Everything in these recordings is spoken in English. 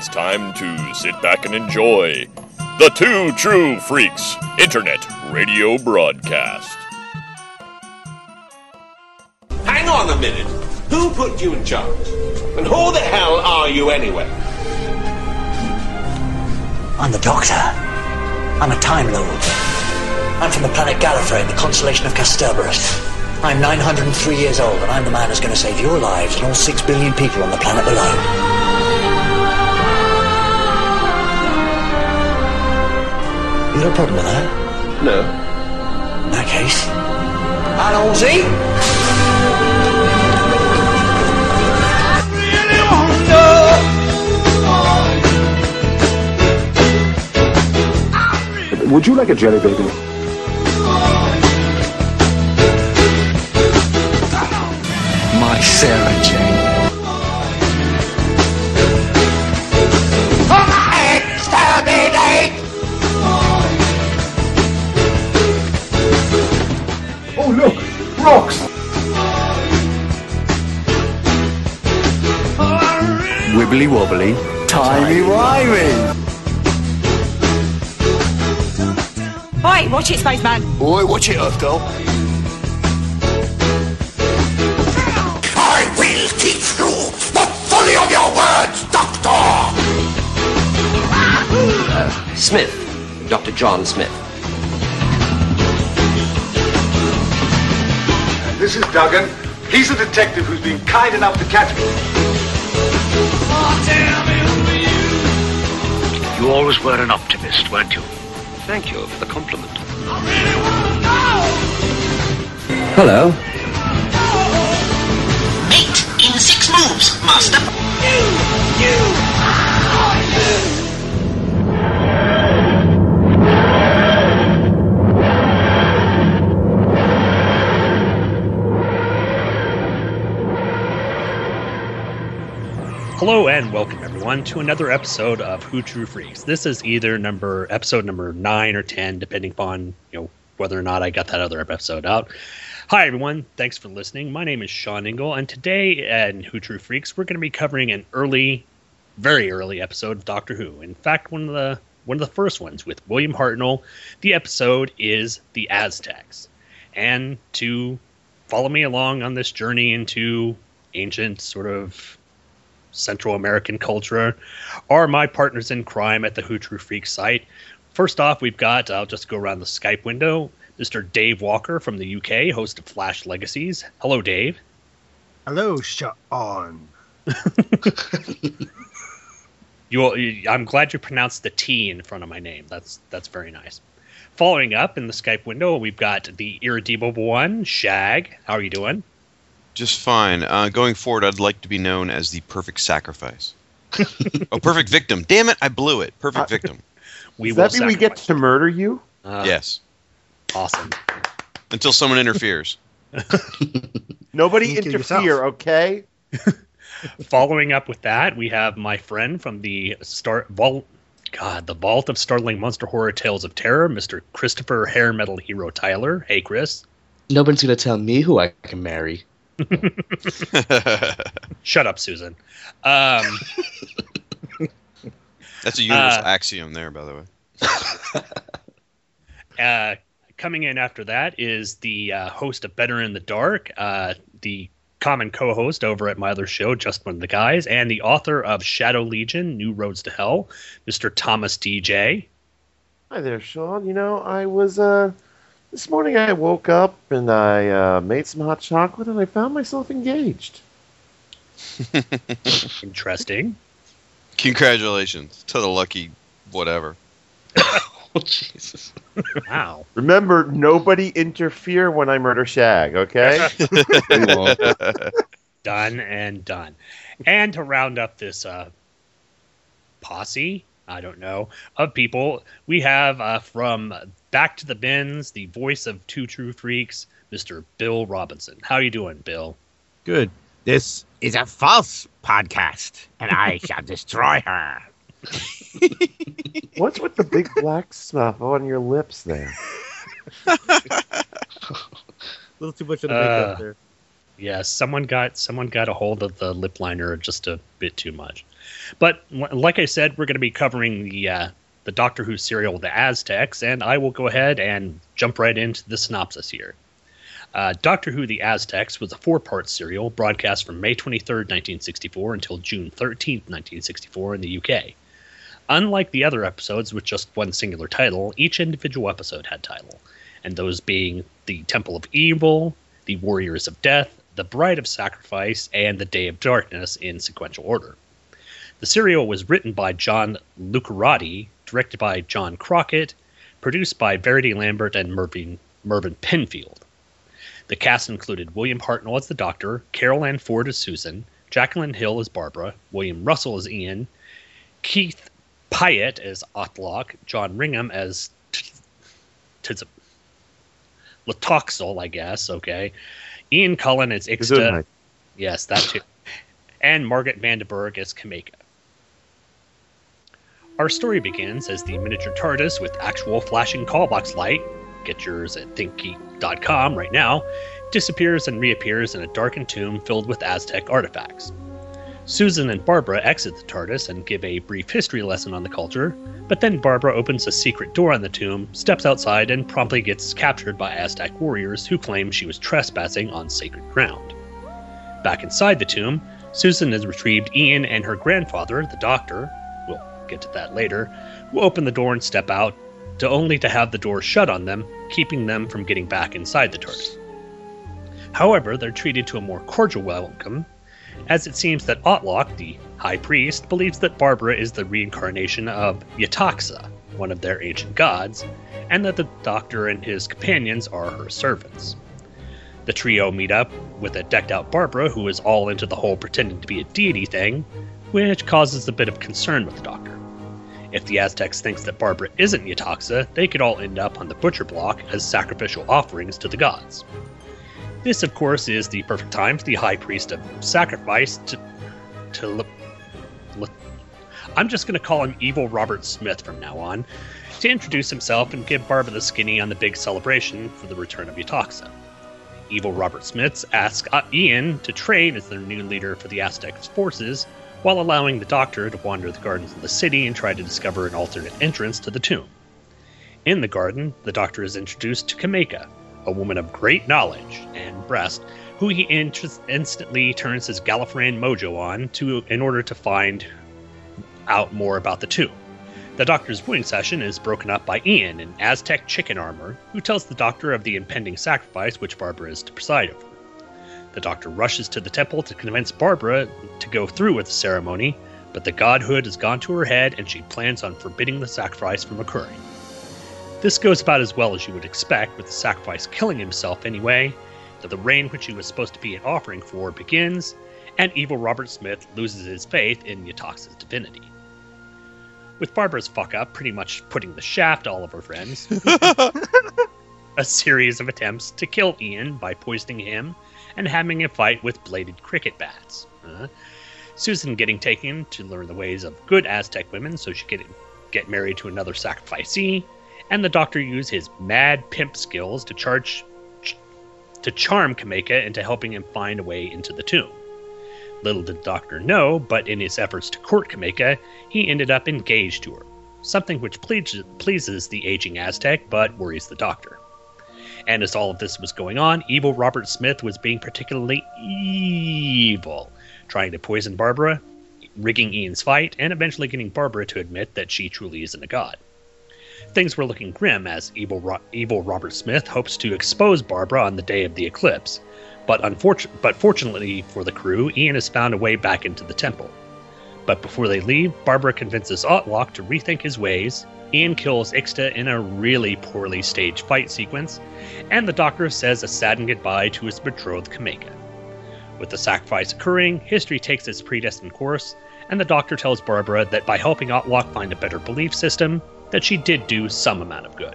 it's time to sit back and enjoy the Two True Freaks Internet Radio Broadcast. Hang on a minute. Who put you in charge? And who the hell are you anyway? I'm the Doctor. I'm a Time Lord. I'm from the planet Gallifrey in the constellation of Kasterborous. I'm 903 years old, and I'm the man who's going to save your lives and all six billion people on the planet below. You got a problem with that? No. In that case, I don't see. Would you like a jelly baby? My Sarah Jane. Wibbly wobbly, timey wimey. Oi, watch it, spaceman. Oi, watch it, Earth girl. I will teach you the folly of your words, Doctor! Smith, Dr. John Smith. This is Duggan. He's a detective who's been kind enough to catch me. You always were an optimist, weren't you? Thank you for the compliment. Hello. Mate in six moves, Master. Hello and welcome everyone to another episode of Who True Freaks. This is either number episode number nine or ten, depending upon you know whether or not I got that other episode out. Hi everyone, thanks for listening. My name is Shawn Engel, and today at Who True Freaks we're going to be covering an early, very early episode of Doctor Who. In fact, one of the one of the first ones with William Hartnell. The episode is the Aztecs, and to follow me along on this journey into ancient sort of Central American culture are my partners in crime at the Who True Freak site. First off, we've got, I'll just go around the Skype window, Mr. Dave Walker from the UK, host of Flash Legacies. Hello, Dave. Hello, Shawn. You, I'm glad you pronounced the T in front of my name. That's that's very nice. Following up in the Skype window, we've got the irredeemable one, Shag. How are you doing? Just fine. Uh, going forward, I'd like to be known as the perfect sacrifice. oh, perfect victim. Damn it, I blew it. Perfect victim. We Does will that mean we get to murder you? Uh, yes. Awesome. Until someone interferes. Nobody interfere, yourself. okay? Following up with that, we have my friend from the Star Vault. God, the Vault of Startling Monster Horror Tales of Terror, Mr. Christopher Hair Metal Hero Tyler. Hey, Chris. Nobody's gonna tell me who I can marry. Shut up, Susan. Um, That's a universal Uh, axiom there, by the way. uh, coming in after that is the uh, host of Better in the Dark, uh, the common co-host over at my other show, Just One of the Guys, and the author of Shadow Legion: New Roads to Hell, Mr. Thomas DJ. Hi there, Shawn. You know, I was, uh, this morning I woke up and I, uh, made some hot chocolate and I found myself engaged. Interesting. Congratulations to the lucky whatever. Oh Jesus! Wow. Remember, nobody interfere when I murder Shag, okay? Done and done. And to round up this uh, posse, I don't know, of people, we have uh, from Back to the Bins, the voice of Two True Freaks, Mr. Bill Robinson. How are you doing, Bill? Good. This is a false podcast, and I shall destroy her. What's with the big black stuff on your lips there? A little too much of the makeup Uh, there. Yeah, someone got someone got a hold of the lip liner just a bit too much. But like I said, we're going to be covering the uh, the Doctor Who serial, The Aztecs, and I will go ahead and jump right into the synopsis here. Uh, Doctor Who The Aztecs was a four part serial broadcast from May 23, 1964 until June 13, 1964, in the UK. Unlike the other episodes with just one singular title, each individual episode had title, and those being The Temple of Evil, The Warriors of Death, The Bride of Sacrifice, and The Day of Darkness in sequential order. The serial was written by John Lucarotti, directed by John Crockett, produced by Verity Lambert and Mervyn, Mervyn Pinfield. The cast included William Hartnell as the Doctor, Carole Ann Ford as Susan, Jacqueline Hill as Barbara, William Russell as Ian, Keith Pyatt as Autloc, John Ringham as T- T- Latoxel, I guess, okay. Ian Cullen as Ixta. Yes, that too. and Margaret Vandenberg as Cameca. Our story begins as the miniature TARDIS with actual flashing callbox light, get yours at thinkgeek.com right now, disappears and reappears in a darkened tomb filled with Aztec artifacts. Susan and Barbara exit the TARDIS and give a brief history lesson on the culture, but then Barbara opens a secret door on the tomb, steps outside, and promptly gets captured by Aztec warriors who claim she was trespassing on sacred ground. Back inside the tomb, Susan has retrieved Ian and her grandfather, the doctor, get to that later, who open the door and step out, to only to have the door shut on them, keeping them from getting back inside the TARDIS. However, they're treated to a more cordial welcome, as it seems that Autloc, the High Priest, believes that Barbara is the reincarnation of Yetaxa, one of their ancient gods, and that the Doctor and his companions are her servants. The trio meet up with a decked out Barbara who is all into the whole pretending to be a deity thing, which causes a bit of concern with the Doctor. If the Aztecs thinks that Barbara isn't Yetaxa, they could all end up on the butcher block as sacrificial offerings to the gods. This, of course, is the perfect time for the High Priest of Sacrifice to. to. i'm just going to call him Evil Robert Smith from now on, to introduce himself and give Barbara the skinny on the big celebration for the return of Yetaxa. Evil Robert Smith asks uh, Ian to train as their new leader for the Aztecs forces, while allowing the Doctor to wander the gardens of the city and try to discover an alternate entrance to the tomb. In the garden, the Doctor is introduced to Cameca, a woman of great knowledge and breast, who he instantly turns his Gallifreyan mojo on to in order to find out more about the tomb. The Doctor's wooing session is broken up by Ian in Aztec chicken armor, who tells the Doctor of the impending sacrifice which Barbara is to preside over. The Doctor rushes to the temple to convince Barbara to go through with the ceremony, but the godhood has gone to her head and she plans on forbidding the sacrifice from occurring. This goes about as well as you would expect, with the sacrifice killing himself anyway, that the rain which he was supposed to be an offering for begins, and evil Robert Smith loses his faith in Yetaxa's divinity. With Barbara's fuck up pretty much putting the shaft to all of her friends, a series of attempts to kill Ian by poisoning him and having a fight with bladed cricket bats. Uh, Susan getting taken to learn the ways of good Aztec women so she can get married to another sacrificee, and the doctor use his mad pimp skills to charge to charm Cameca into helping him find a way into the tomb. Little did the doctor know, but in his efforts to court Cameca, he ended up engaged to her, something which pleases, pleases the aging Aztec but worries the doctor. And as all of this was going on, evil Robert Smith was being particularly evil, trying to poison Barbara, rigging Ian's fight, and eventually getting Barbara to admit that she truly isn't a god. Things were looking grim as evil, Ro- evil Robert Smith hopes to expose Barbara on the day of the eclipse, but, unfortu- but fortunately for the crew, Ian has found a way back into the temple. But before they leave, Barbara convinces Autloc to rethink his ways. Ian kills Ixta in a really poorly staged fight sequence, and the Doctor says a saddened goodbye to his betrothed Cameca. With the sacrifice occurring, history takes its predestined course, and the Doctor tells Barbara that by helping Autloc find a better belief system, that she did do some amount of good,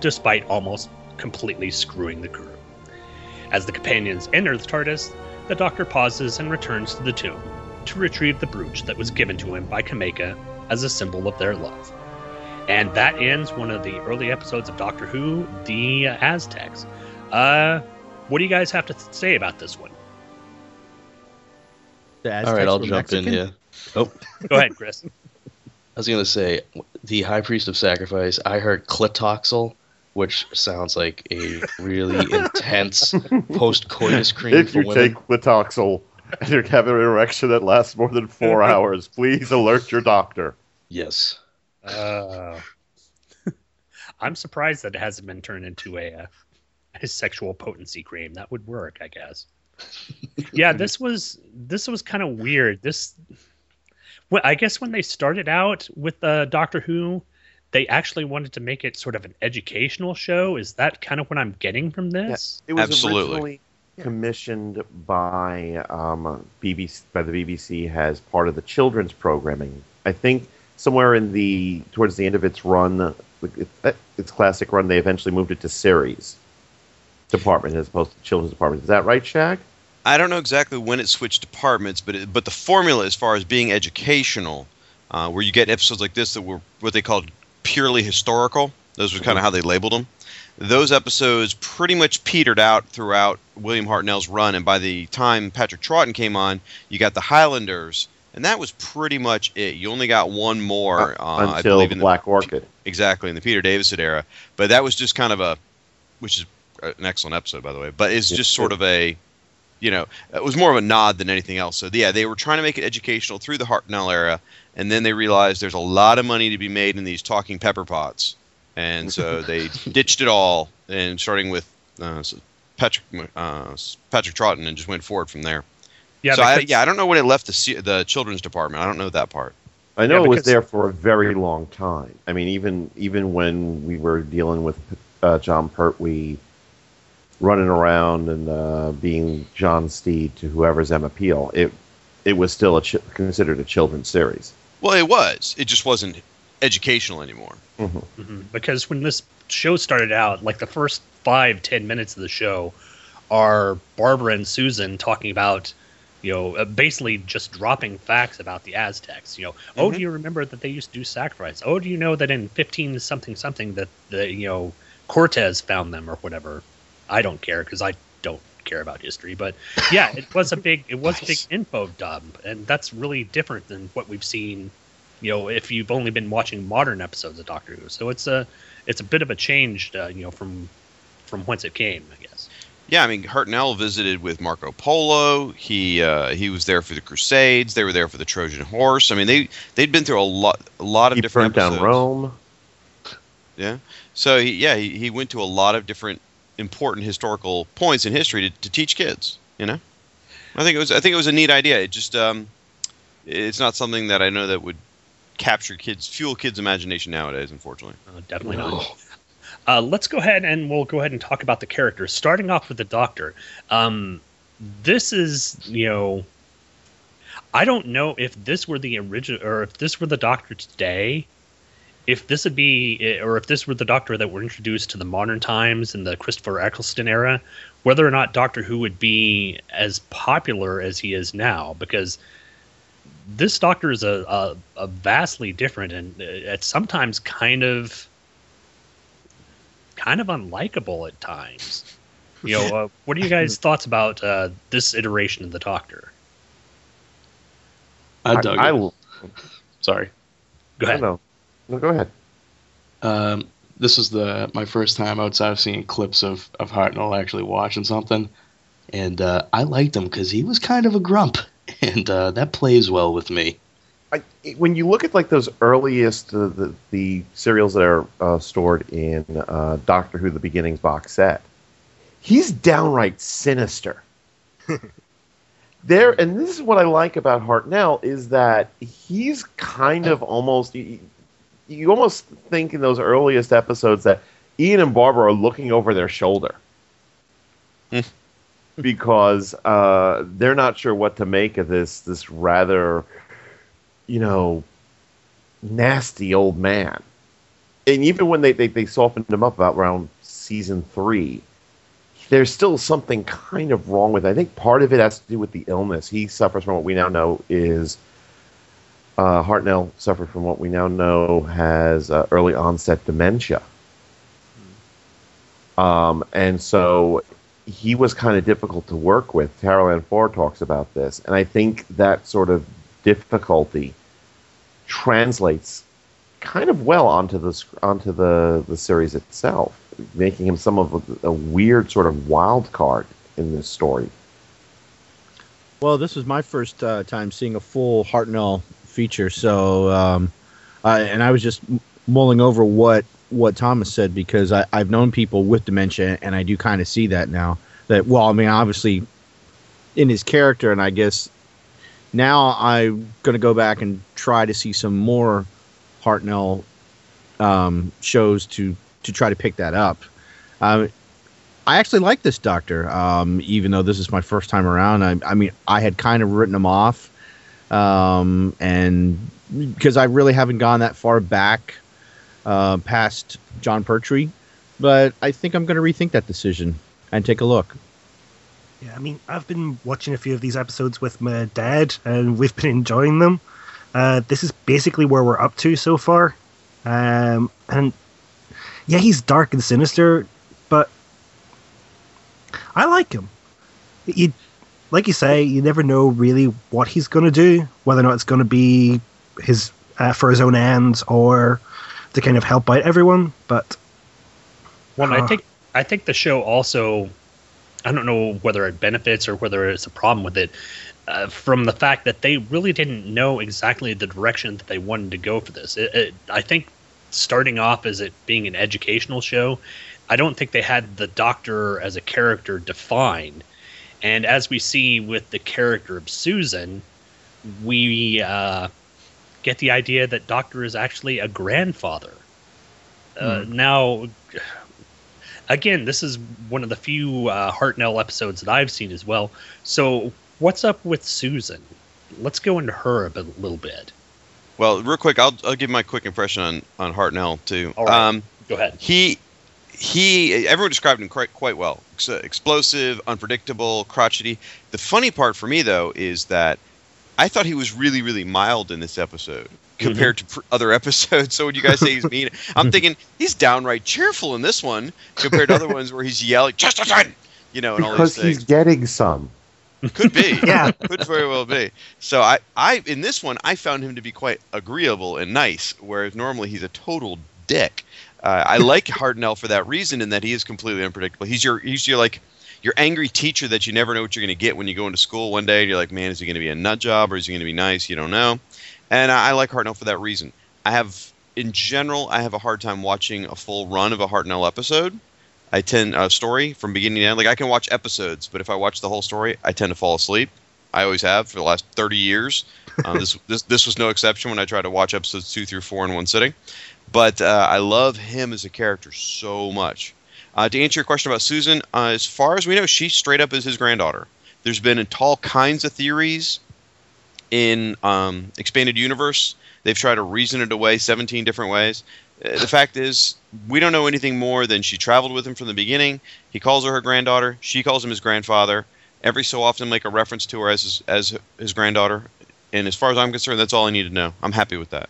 despite almost completely screwing the crew. As the companions enter the TARDIS, the Doctor pauses and returns to the tomb to retrieve the brooch that was given to him by Cameca as a symbol of their love. And that ends one of the early episodes of Doctor Who, The Aztecs. Uh, what do you guys have to th- say about this one? All right, I'll jump in here. Oh, Go ahead, Chris. I was going to say the High Priest of Sacrifice. I heard clitoxel, which sounds like a really intense post-coitus cream If for you women. take Litoxel and you're having an erection that lasts more than four hours, please alert your doctor. Yes. Uh, I'm surprised that it hasn't been turned into a, uh, a sexual potency cream. That would work, I guess. yeah, this was this was kind of weird. This, well, I guess when they started out with uh, Doctor Who, they actually wanted to make it sort of an educational show. Is that kind of what I'm getting from this? It was Absolutely. originally commissioned by um, BBC by the BBC as part of the children's programming. I think somewhere in the towards the end of its run, its, its classic run, they eventually moved it to series department as opposed to children's department. Is that right, Shag? I don't know exactly when it switched departments, but it, but the formula as far as being educational, uh, where you get episodes like this that were what they called purely historical. Those were kind of how they labeled them. Those episodes pretty much petered out throughout William Hartnell's run, and by the time Patrick Troughton came on, you got the Highlanders, and that was pretty much it. You only got one more, uh, I Until believe, in the Black Orchid. exactly in the Peter Davison era. But that was just kind of a, which is an excellent episode by the way. But it's just sort of a, you know, it was more of a nod than anything else. So yeah, they were trying to make it educational through the Hartnell era, and then they realized there's a lot of money to be made in these talking pepper pots, and so they ditched it all and starting with uh, Patrick uh, Patrick Troughton and just went forward from there. Yeah, so I, yeah, I don't know when it left the the children's department. I don't know that part. I know Yeah, it was there for a very long time. I mean, even even when we were dealing with uh, Jon Pertwee running around and uh, being John Steed to whoever's Emma Peel, it it was still a ch- considered a children's series. Well, it was. It just wasn't educational anymore. Mhm. Because when this show started out, like the first five, ten minutes of the show are Barbara and Susan talking about, you know, uh, basically just dropping facts about the Aztecs. You know, oh, do you remember that they used to do sacrifice? Oh, do you know that in 15 something something that the, you know, Cortez found them or whatever? I don't care because I don't care about history, but yeah, it was a big, it was a big info dump, and that's really different than what we've seen you know if you've only been watching modern episodes of Doctor Who. So it's a it's a bit of a change, uh, you know, from from whence it came, I guess. Yeah, I mean Hartnell visited with Marco Polo. He uh, he was there for the Crusades. They were there for the Trojan Horse. I mean they they'd been through a lot a lot of He different burnt down. Rome. Yeah. So he, yeah, he, he went to a lot of different important historical points in history to, to teach kids. You know, I think it was I think it was a neat idea. It just um, it's not something that I know that would capture kids, fuel kids' imagination nowadays. Unfortunately, Uh, definitely not. Uh, let's go ahead and we'll go ahead and talk about the characters. Starting off with the Doctor. Um, this is you know, I don't know if this were the original or if this were the Doctor today. If this would be, or if this were the Doctor that were introduced to the modern times in the Christopher Eccleston era, whether or not Doctor Who would be as popular as he is now, because this Doctor is a, a, a vastly different and uh, it's sometimes kind of kind of unlikable at times. You know, uh, what are you guys' thoughts about uh, this iteration of the Doctor? I dug I, it. Sorry. Go ahead. No, no, go ahead. Um, this is the my first time outside of seeing clips of of Hartnell actually watching something, and uh, I liked him because he was kind of a grump, and uh, that plays well with me. I, when you look at like those earliest uh, the the serials that are uh, stored in uh, Doctor Who: The Beginnings box set, he's downright sinister. there, and this is what I like about Hartnell is that he's kind of almost you, you almost think in those earliest episodes that Ian and Barbara are looking over their shoulder because uh, they're not sure what to make of this this rather you know, nasty old man. And even when they, they, they softened him up about around season three, there's still something kind of wrong with it. I think part of it has to do with the illness. He suffers from what we now know is uh, Hartnell suffered from what we now know has uh, early onset dementia. Um, and so he was kind of difficult to work with. Carole Ann Ford talks about this. And I think that sort of difficulty translates kind of well onto the onto the the series itself, making him some of a, a weird sort of wild card in this story. Well, this was my first uh, time seeing a full Hartnell feature, so um, I, and I was just mulling over what what Thomas said because I, I've known people with dementia, and I do kind of see that now. That well, I mean, obviously, in his character, and I guess now I'm going to go back and try to see some more Hartnell um, shows to to try to pick that up. Um, I actually like this Doctor, um, even though this is my first time around. I, I mean, I had kind of written him off, um, and because I really haven't gone that far back uh, past Jon Pertwee, but I think I'm going to rethink that decision and take a look. Yeah, I mean, I've been watching a few of these episodes with my dad, and we've been enjoying them. Uh, this is basically where we're up to so far. Um, and yeah, he's dark and sinister, but I like him. You, like you say, you never know really what he's going to do, whether or not it's going to be his uh, for his own ends or to kind of help out everyone. But Well, Uh, I think I think the show also, I don't know whether it benefits or whether it's a problem with it, uh, from the fact that they really didn't know exactly the direction that they wanted to go for this. It, it, I think starting off as it being an educational show, I don't think they had the Doctor as a character defined. And as we see with the character of Susan, we uh, get the idea that Doctor is actually a grandfather. Uh, Now, again, this is one of the few uh, Hartnell episodes that I've seen as well. So, what's up with Susan? Let's go into her a bit, little bit. Well, real quick, I'll, I'll give my quick impression on on Hartnell too. All right. Um, Go ahead. he he everyone described him quite quite well. Explosive, unpredictable, crotchety. The funny part for me though is that I thought he was really really mild in this episode compared to pr- other episodes. So when you guys say he's mean, I'm thinking he's downright cheerful in this one compared to other ones where he's yelling Chesterton, you know, and all Because these things. he's getting some. Could be. Yeah. Could very well be. So I, I in this one I found him to be quite agreeable and nice, whereas normally he's a total dick. Uh, I like Hartnell for that reason, in that he is completely unpredictable. He's your he's your like your angry teacher that you never know what you're going to get when you go into school one day. And you're like, man, is he going to be a nut job or is he going to be nice? You don't know. And I, I like Hartnell for that reason. I have, in general, I have a hard time watching a full run of a Hartnell episode. I tend a story from beginning to end. Like I can watch episodes, but if I watch the whole story, I tend to fall asleep. I always have for the last 30 years. Um, this this this was no exception when I tried to watch episodes two through four in one sitting. But uh, I love him as a character so much. Uh, to answer your question about Susan, uh, as far as we know, she straight up is his granddaughter. There's been all kinds of theories in um, expanded universe. They've tried to reason it away 17 different ways. Uh, the fact is, we don't know anything more than she traveled with him from the beginning. He calls her her granddaughter. She calls him his grandfather. Every so often, make a reference to her as his, as his granddaughter. And as far as I'm concerned, that's all I need to know. I'm happy with that.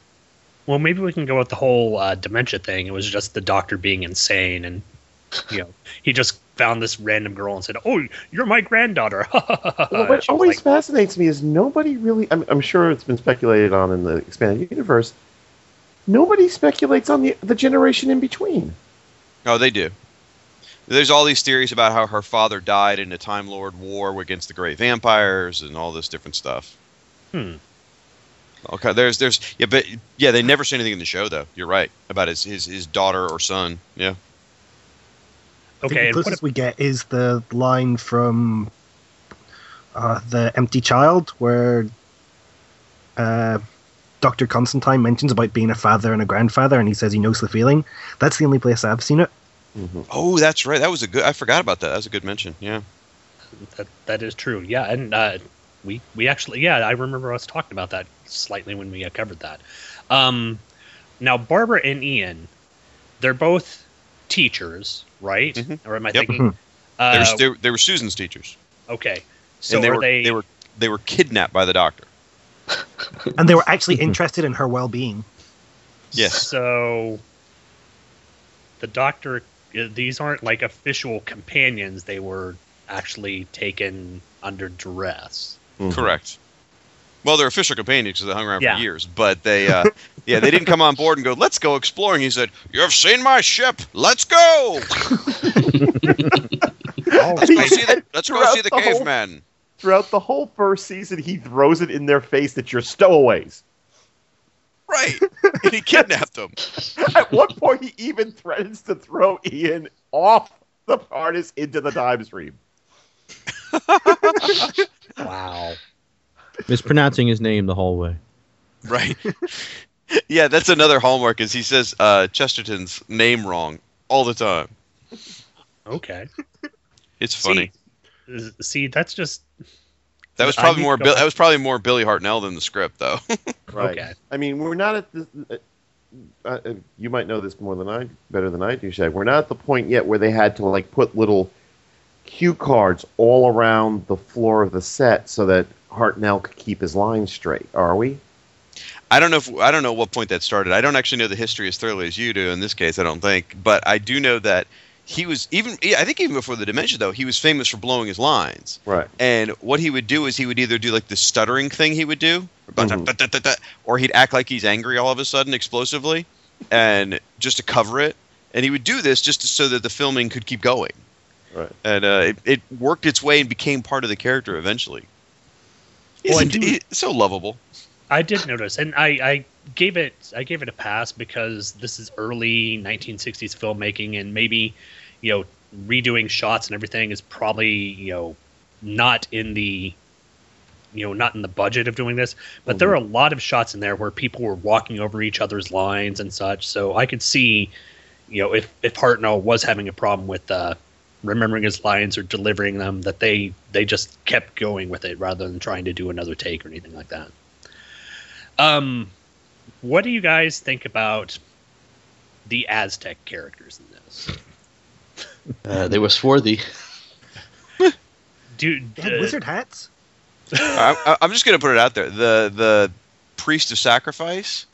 Well, maybe we can go with the whole uh, dementia thing. It was just the doctor being insane, and you know, he just found this random girl and said, "Oh, you're my granddaughter." Well, what always like, fascinates me is nobody really. I'm, I'm sure it's been speculated on in the expanded universe. Nobody speculates on the the generation in between. Oh, they do. There's all these theories about how her father died in a Time Lord war against the great vampires and all this different stuff. hmm. Okay, there's there's yeah, but yeah, they never say anything in the show though. You're right about his his, his daughter or son. Yeah. I think Okay, the and what closest we get is the line from uh, the Empty Child, where uh, Doctor Constantine mentions about being a father and a grandfather, and he says he knows the feeling. That's the only place I've seen it. Oh, that's right. That was a good. I forgot about that. That was a good mention. Yeah. That that is true. Yeah, and uh, we we actually yeah I remember us talking about that slightly when we uh, covered that. Um, now Barbara and Ian, they're both teachers, right? Or am I Mm-hmm. Yep. thinking? They, Uh, were, they, were, they were Susan's teachers. okay, so and they were they? they were they were kidnapped by the doctor. And they were actually interested in her well being. Yes. So the doctor, uh, these aren't like official companions. They were actually taken under duress. Correct. Well, they're official companions because they hung around Yeah. for years. But they, uh, yeah, they didn't come on board and go, "Let's go exploring." He said, "You've seen my ship. Let's go. let's go see the Let's go Throughout see the, the whole- caveman." Throughout the whole first season, he throws it in their face that you're stowaways. Right, and he kidnapped them. At one point, he even threatens to throw Ian off the TARDIS into the time stream. Wow. Mispronouncing his name the whole way. Right. yeah, that's another hallmark. Is he says uh, Chesterton's name wrong all the time. Okay. It's funny. See, see, that's just that was probably more. to Bill, that was probably more Billy Hartnell than the script, though. Right. Okay. I mean, we're not at the. Uh, uh, you might know this more than I, better than I do, Shag. We're not at the point yet where they had to like put little cue cards all around the floor of the set so that Hartnell could keep his lines straight. Are we? I don't know if I don't know what point that started. I don't actually know the history as thoroughly as you do in this case. I don't think, but I do know that he was even. yeah, I think even before the dementia, though, he was famous for blowing his lines. Right. And what he would do is he would either do like the stuttering thing he would do, Mhm. or he'd act like he's angry all of a sudden explosively, and just to cover it. And he would do this just so that the filming could keep going. Right. And uh, it, it worked its way and became part of the character eventually. He's, Well, I a- do- he's so lovable. I did notice, and I, I gave it I gave it a pass because this is early 1960s filmmaking, and maybe you know redoing shots and everything is probably you know not in the you know not in the budget of doing this. But there are a lot of shots in there where people were walking over each other's lines and such, so I could see you know if if Hartnell was having a problem with uh, remembering his lines or delivering them, that they they just kept going with it rather than trying to do another take or anything like that. Um, what do you guys think about the Aztec characters in this? Uh, they were swarthy. Dude, They had uh, wizard hats. I, I- I'm just gonna put it out there. The the priest of sacrifice.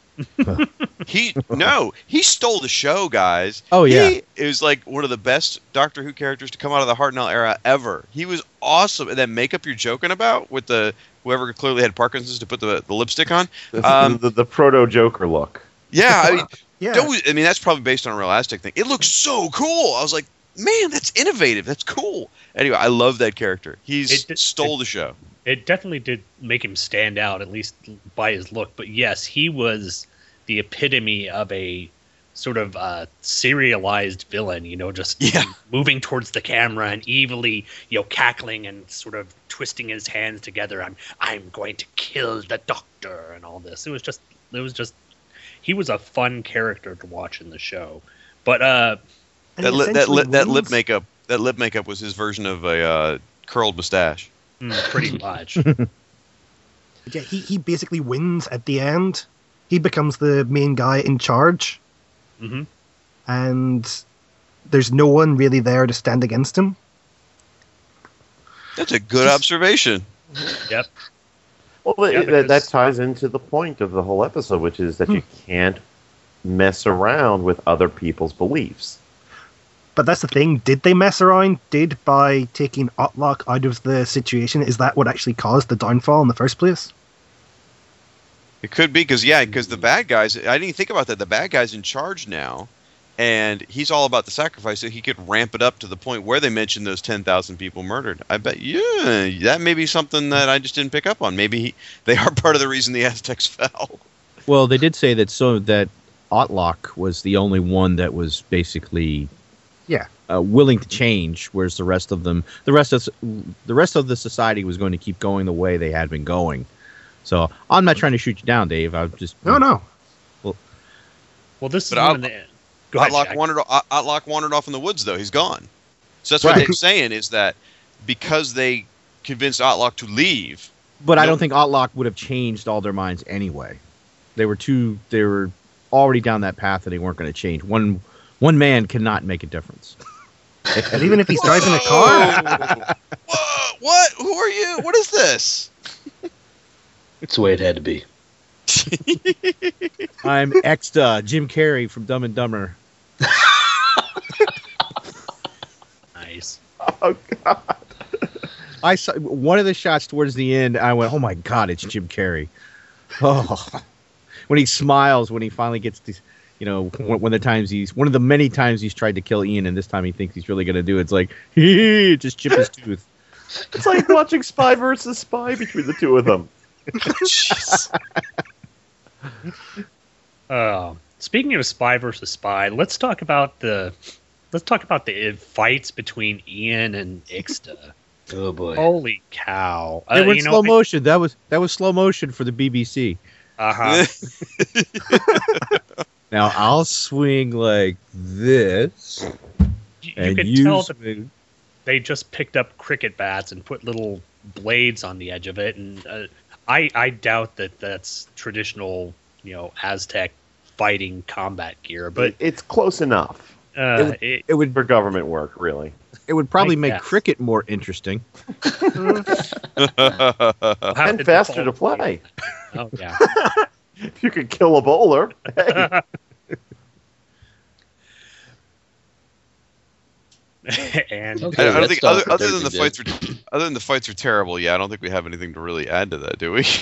He no, he stole the show, guys. Oh, yeah. he, it was like one of the best Doctor Who characters to come out of the Hartnell era ever. He was awesome. And that makeup you're joking about with the whoever clearly had Parkinson's to put the, the lipstick on. The, Um, the, the proto Joker look. yeah, I mean, Yeah. those- I mean that's probably based on a real Aztec thing. It looks so cool. I was like, man, that's innovative. That's cool. Anyway, I love that character. He's It did- stole the show. It definitely did make him stand out, at least by his look. But yes, he was the epitome of a sort of uh, serialized villain. You know, just Yeah. moving towards the camera and evilly, you know, cackling and sort of twisting his hands together. I'm I'm going to kill the doctor and all this. It was just it was just he was a fun character to watch in the show. But uh, That he lip, that essentially lip, that lip makeup, that lip makeup was his version of a uh, curled mustache. Mm, pretty much. Yeah, he, he basically wins at the end. He becomes the main guy in charge, hmm and there's no one really there to stand against him. That's a good Just- observation. Yep. Well, Yeah, that, that ties into the point of the whole episode, which is that you can't mess around with other people's beliefs. But that's the thing. Did they mess around? Did by taking Autloc out of the situation, is that what actually caused the downfall in the first place? It could be because yeah, because the bad guys. I didn't even think about that. The bad guy's in charge now, and he's all about the sacrifice, so he could ramp it up to the point where they mentioned those ten thousand people murdered. I bet yeah, that may be something that I just didn't pick up on. Maybe he, they are part of the reason the Aztecs fell. Well, they did say that so that Autloc was the only one that was basically Yeah. uh, willing to change, whereas the rest of them, the rest of the rest of the society was going to keep going the way they had been going. So I'm not trying to shoot you down, Dave. I'm just No, no. Well, well this But is I'll- one of the. Go ahead, Autloc Shag. wandered. Ot- Autloc wandered off in the woods though. He's gone. So that's what they're saying is that because they convinced Autloc to leave. But I don't think Autloc would have changed all their minds anyway. They were too. They were already down that path, and they weren't going to change. One one man cannot make a difference. And even if he's driving a car, Whoa, what? Who are you? What is this? It's the way it had to be. I'm Ixta Jim Carrey from Dumb and Dumber. Nice. Oh God! I saw one of the shots towards the end. I went, "Oh my god, it's Jim Carrey!" Oh, when he smiles when he finally gets these, you know, one, one of the times he's one of the many times he's tried to kill Ian, and this time he thinks he's really going to do it. It's like, he just chip his tooth. It's like watching Spy versus Spy between the two of them. Uh, speaking of spy versus spy, let's talk about the let's talk about the fights between Ian and Ixta. Oh boy! Holy cow! They Uh, were in you know, slow motion. That was that was slow motion for the BBC. Uh-huh. Now I'll swing like this, you and could you tell that swing. they just picked up cricket bats and put little blades on the edge of it, and uh, I I doubt that that's traditional, you know, Aztec fighting combat gear, but it's close enough. uh, it, would, it, it would for government work, really. it would probably I make guess. cricket more interesting. have and to faster to default- play. Oh yeah. If you could kill a bowler, hey, and Okay. I, I don't think other, other than the Thursday, fights are other than the fights are terrible. Yeah, I don't think we have anything to really add to that, do we?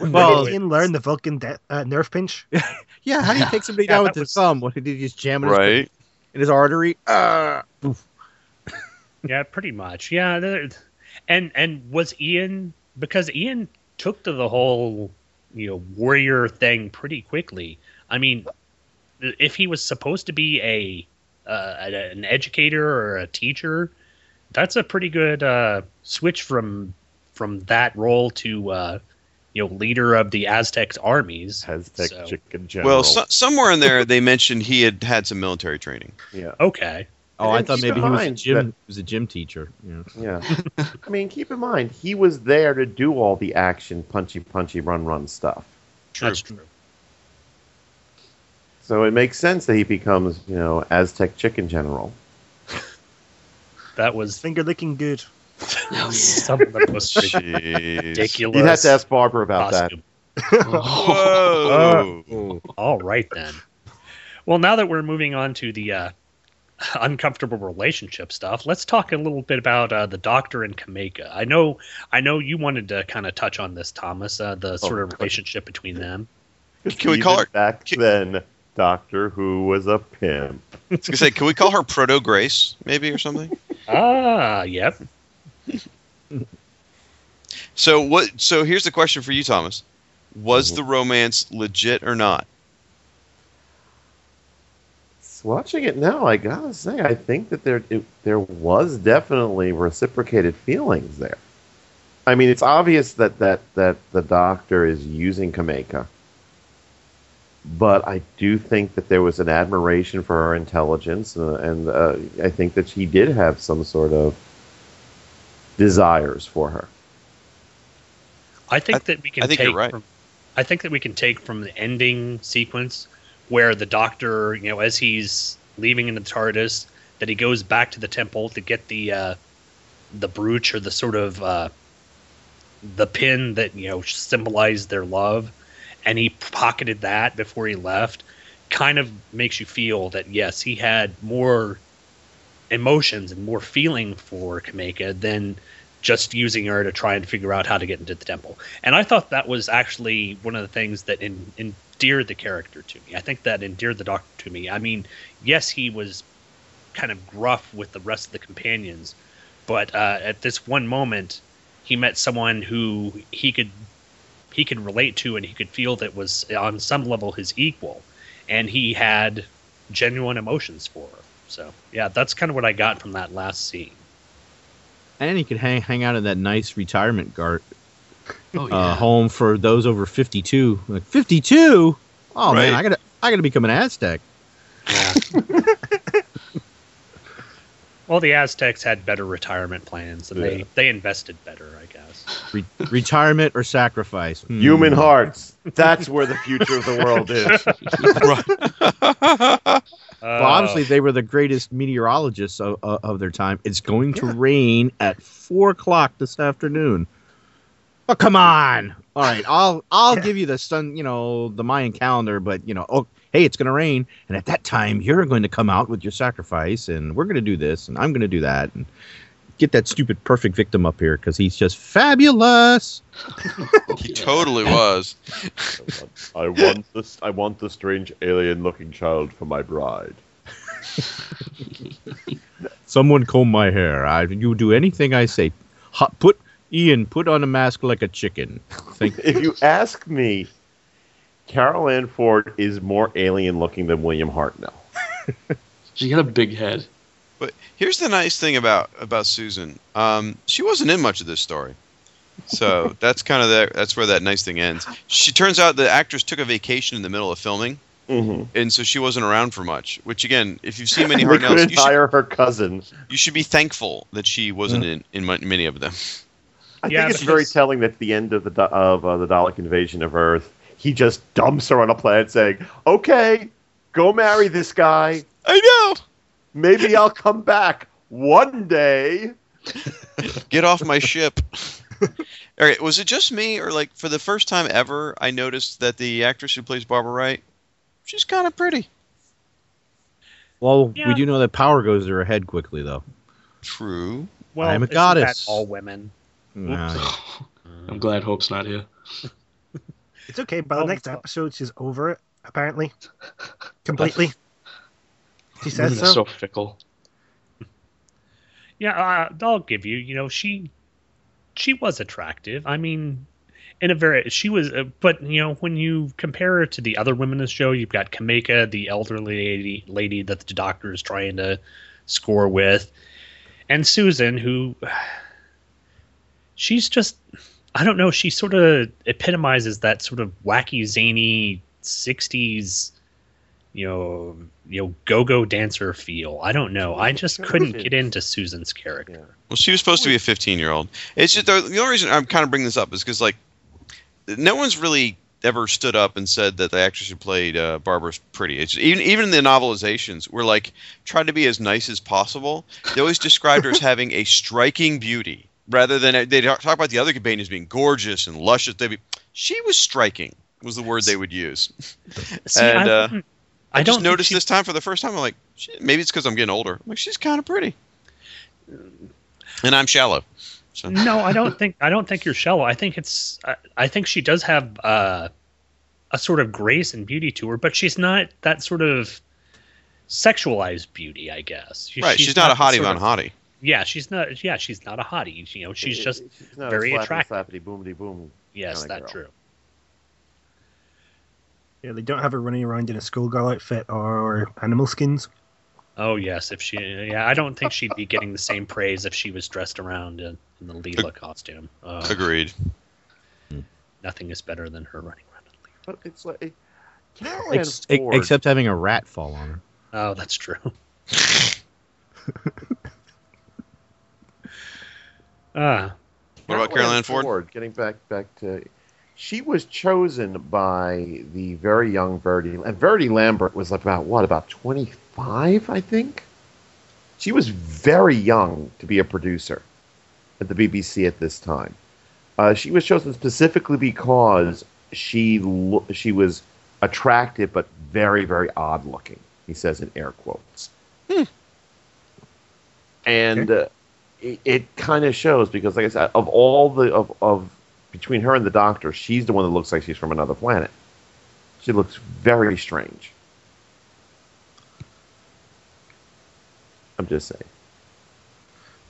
Well, Ian learn the Vulcan de- uh, nerve pinch. Yeah, how do you take somebody Yeah, down with that his was- thumb? What he did he just jam in his, right. in his artery? Uh. Yeah, pretty much. Yeah, and and was Ian because Ian took to the whole you know warrior thing pretty quickly. I mean, if he was supposed to be a uh, an educator or a teacher, that's a pretty good uh, switch from from that role to uh, you know leader of the Aztec armies. Aztec So- chicken general. Well, so, somewhere in there they mentioned he had had some military training. yeah, Okay. Oh, I thought maybe he was a mind gym. that- He was a gym teacher. Yeah. yeah. I mean, keep in mind he was there to do all the action, punchy, punchy, run, run stuff. True. That's true. So it makes sense that he becomes, you know, Aztec chicken general. That was Finger licking good. some of the most ridiculous. You'd have to ask Barbara about costume. Whoa. All right then. Well, now that we're moving on to the uh, uncomfortable relationship stuff, let's talk a little bit about uh, the Doctor and Cameca. I know, I know you wanted to kind of touch on this, Thomas. Uh, the sort of relationship between them. Can we call Even her- back then? Doctor Who was a pimp. I was gonna say, can we call her Proto Grace, maybe or something? Ah, yep. So what? So here's the question for you, Thomas: Was the romance legit or not? Watching it now, I gotta say, I think that there it, there was definitely reciprocated feelings there. I mean, it's obvious that that that the Doctor is using Cameca, but I do think that there was an admiration for her intelligence, uh, and uh, I think that she did have some sort of desires for her. I think that we can I think take you're right. from I think that we can take from the ending sequence where the doctor, you know, as he's leaving in the TARDIS, that he goes back to the temple to get the uh, the brooch or the sort of uh, the pin that you know symbolized their love, and he pocketed that before he left. Kind of makes you feel that yes, he had more emotions and more feeling for Cameca than just using her to try and figure out how to get into the temple. And I thought that was actually one of the things that en- endeared the character to me. I think that endeared the doctor to me. I mean, yes, he was kind of gruff with the rest of the companions, but uh, at this one moment, he met someone who he could he could relate to and he could feel that was on some level his equal, and he had genuine emotions for her. So yeah, that's kind of what I got from that last scene. And he could hang hang out in that nice retirement guard Oh uh, home for those over fifty two. Like fifty two? Oh man, I gotta I gotta become an Aztec. Well, the Aztecs had better retirement plans, and Yeah. they they invested better, I guess. Re- retirement or sacrifice? Hmm. Human hearts. That's where the future of the world is. Well, obviously they were the greatest meteorologists of, of, of their time. It's going to rain at four o'clock this afternoon. Oh come on! All right, I'll I'll give you the sun, you know, the Mayan calendar, but you know, oh hey, it's going to rain, and at that time you're going to come out with your sacrifice, and we're going to do this, and I'm going to do that, and get that stupid perfect victim up here because he's just fabulous. He totally was. I want this. I want the strange alien-looking child for my bride. Someone comb my hair. I you do anything I say. Hot, put Ian put on a mask like a chicken. Thank if you ask me, Carole Ann Ford is more alien-looking than William Hartnell. She got a big head. But here's the nice thing about about Susan. Um, she wasn't in much of this story, so that's kind of the, that's where that nice thing ends. She turns out the actress took a vacation in the middle of filming, Mm-hmm. and so she wasn't around for much. Which again, if you've seen many they Hartnells, couldn't you should, hire her cousin. you should be thankful that she wasn't in in many of them. I Yeah, think it's very it's- telling that at the end of the of uh, the Dalek invasion of Earth, he just dumps her on a planet, saying, "Okay, go marry this guy. I know. Maybe I'll come back one day." Get off my ship. All right, was it just me, or like for the first time ever, I noticed that the actress who plays Barbara Wright, she's kind of pretty. Well, Yeah. we do know that power goes to her head quickly, though. True. Well, I am a isn't goddess. That all women. Nah. I'm glad Hope's not here. It's okay. By the Oh, next episode, she's over it. Apparently, completely. She says so. so fickle. Yeah, uh, I'll give you. You know, she she was attractive. I mean, in a very she was, uh, but you know, when you compare her to the other women in the show, you've got Cameca, the elderly lady, lady that the doctor is trying to score with, and Susan, who she's just I don't know. She sort of epitomizes that sort of wacky, zany '60s, you know, you know, go-go dancer feel. I don't know. I just couldn't get into Susan's character. Well, she was supposed to be a 15 year old. It's just the, the only reason I'm kind of bringing this up is because like no one's really ever stood up and said that the actress who played uh, Barbara's pretty. It's even even in the novelizations, we're like trying to be as nice as possible. They always described her as having a striking beauty, rather than they talk about the other companions being gorgeous and luscious. They be, she was striking was the word they would use. See, and I uh, wouldn't- I, I just don't noticed she- this time for the first time. I'm like, maybe it's because I'm getting older. I'm like, she's kind of pretty, and I'm shallow. So. no, I don't think I don't think you're shallow. I think it's I, I think she does have uh, a sort of grace and beauty to her, but she's not that sort of sexualized beauty. I guess She- right, she's, not, a hottie sort von of- hottie. Yeah, she's not. Yeah, she's not a hottie. You know, she's just She's not very a slappy, attractive. slappity, boomity boom. Yes, that's true. Yeah, they don't have her running around in a schoolgirl outfit or animal skins. Oh yes, if she, yeah, I don't think she'd be getting the same praise if she was dressed around in, in the Leela costume. Uh, Agreed. Nothing is better than her running around. But it's like Carol Ex- ex- Ford. except having a rat fall on her. Oh, that's true. Ah, What about Caroline Ann Ford? Getting back back to, she was chosen by the very young Verity, and Verity Lambert was about what about twenty five, I think. She was very young to be a producer at the BBC at this time. Uh, she was chosen specifically because she lo- she was attractive but very very odd looking. He says in air quotes. And uh, it, it kind of shows because, like I said, of all the of, of between her and the Doctor, she's the one that looks like she's from another planet. She looks very strange. I'm just saying.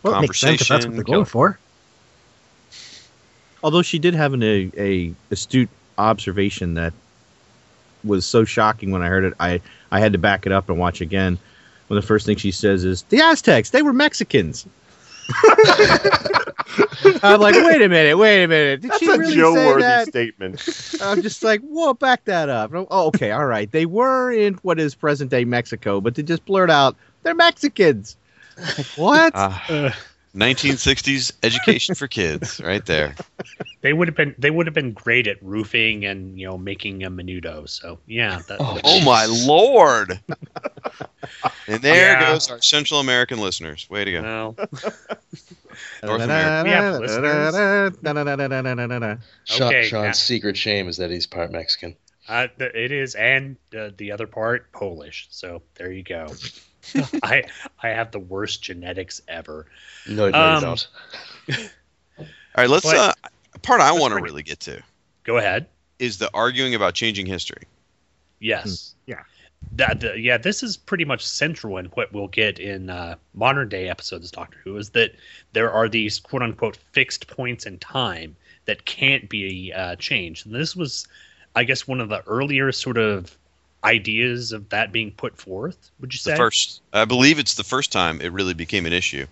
Well, it makes sense if that's what they're going for. Although she did have an a, a astute observation that was so shocking when I heard it, I I had to back it up and watch again. When the first thing she says is, "The Aztecs, they were Mexicans." I'm like, wait a minute, wait a minute. Did That's she a really Joe say Worthy that? statement. I'm just like, whoa, back that up. Oh, okay, all right. They were in what is present day Mexico, but they just blurt out, they're Mexicans. Like, what? Ah, 1960s education for kids, right there. they would have been they would have been great at roofing and you know making a menudo. So yeah, that, Oh my lord! And there Yeah. goes our Central American listeners. Way to go. Well, North America. Listeners. Shawn, Okay, Shawn's now- secret shame is that he's part Mexican. Uh, it is, and uh, the other part Polish. So there you go. I I have the worst genetics ever. No, no, Um, you don't. All right, let's. But- uh, part I want to really get to Go ahead. is the arguing about changing history. Yes. Yeah. That the, yeah, this is pretty much central in what we'll get in uh, modern day episodes of Doctor Who is that there are these quote unquote fixed points in time that can't be uh, changed. And this was, I guess, one of the earlier sort of ideas of that being put forth. Would you say? The first, I believe it's the first time it really became an issue.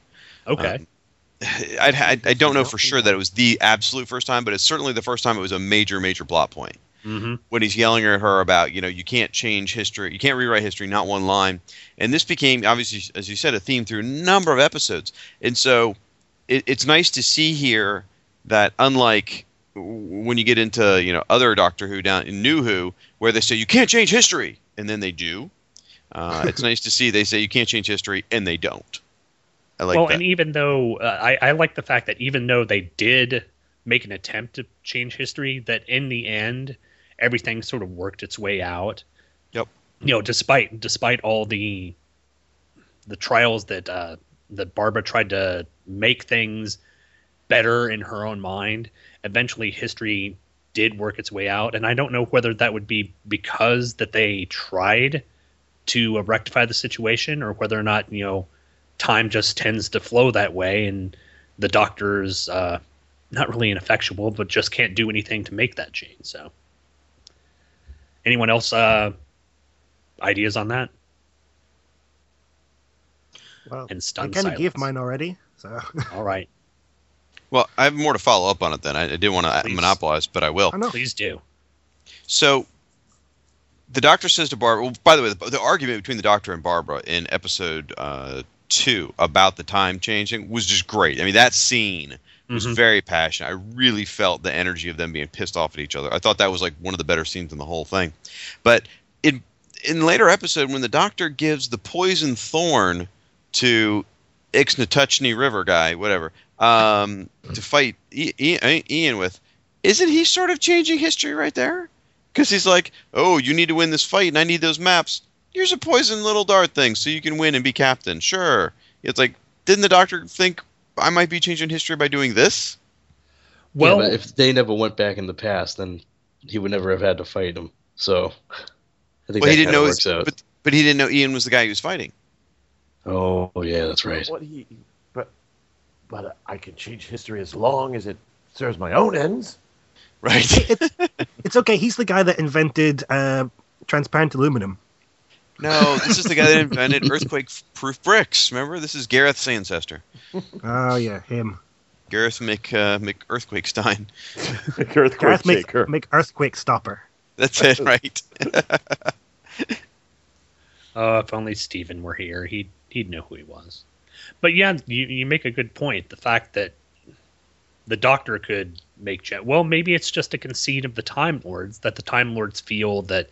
Okay. Um, I, I, I don't know for sure that it was the absolute first time, but it's certainly the first time it was a major, major plot point. mm-hmm. when he's yelling at her about, you know, you can't change history, you can't rewrite history, not one line. And this became, obviously, as you said, a theme through a number of episodes. And so it, it's nice to see here that, unlike when you get into, you know, other Doctor Who down in New Who, where they say you can't change history, and then they do. Uh, it's nice to see they say you can't change history, and they don't. I like well, that. and even though uh, I, I like the fact that even though they did make an attempt to change history, that in the end everything sort of worked its way out. Yep. You know, despite despite all the the trials that uh, that Barbara tried to make things better in her own mind, eventually history did work its way out, and I don't know whether that would be because that they tried to uh, rectify the situation, or whether or not you know time just tends to flow that way, and the doctor's uh, not really ineffectual, but just can't do anything to make that change. So, anyone else uh, ideas on that? Well, And I kind of gave mine already. So All right, well, I have more to follow up on it then. I, I didn't want to Please. monopolize, but I will. I know. please do. So the doctor says to Barbara. Well, by the way, the, the argument between the doctor and Barbara in episode uh, two about the time changing was just great. I mean, that scene was Mhm. very passionate. I really felt the energy of them being pissed off at each other. I thought that was like one of the better scenes in the whole thing. But in in later episode, when the doctor gives the poison thorn to Ixnatuchny River guy, whatever, um, to fight I- I- Ian with, isn't he sort of changing history right there? Because he's like, oh, you need to win this fight, and I need those maps. Here's a poison little dart thing, so you can win and be captain. Sure. It's like, didn't the doctor think I might be changing history by doing this? Well, yeah, but if they never went back in the past, then he would never have had to fight him. So I think Well, that he didn't kinda know, works his, out. but but he didn't know Ian was the guy he was fighting. Oh yeah, that's right. What he, but, but I can change history as long as it serves my own ends. Right. it's it's okay. He's the guy that invented uh, transparent aluminum. No, this is the guy that invented earthquake-proof bricks. Remember, this is Gareth's ancestor, Oh yeah, him. Gareth Mc uh, Mc Earthquakestein. Earthquake Gareth make, shaker. make earthquake stopper. That's it, right? Oh, if only Steven were here, he'd he'd know who he was. But yeah, you, you make a good point. The fact that the Doctor could make cha- well, maybe it's just a conceit of the Time Lords that the Time Lords feel that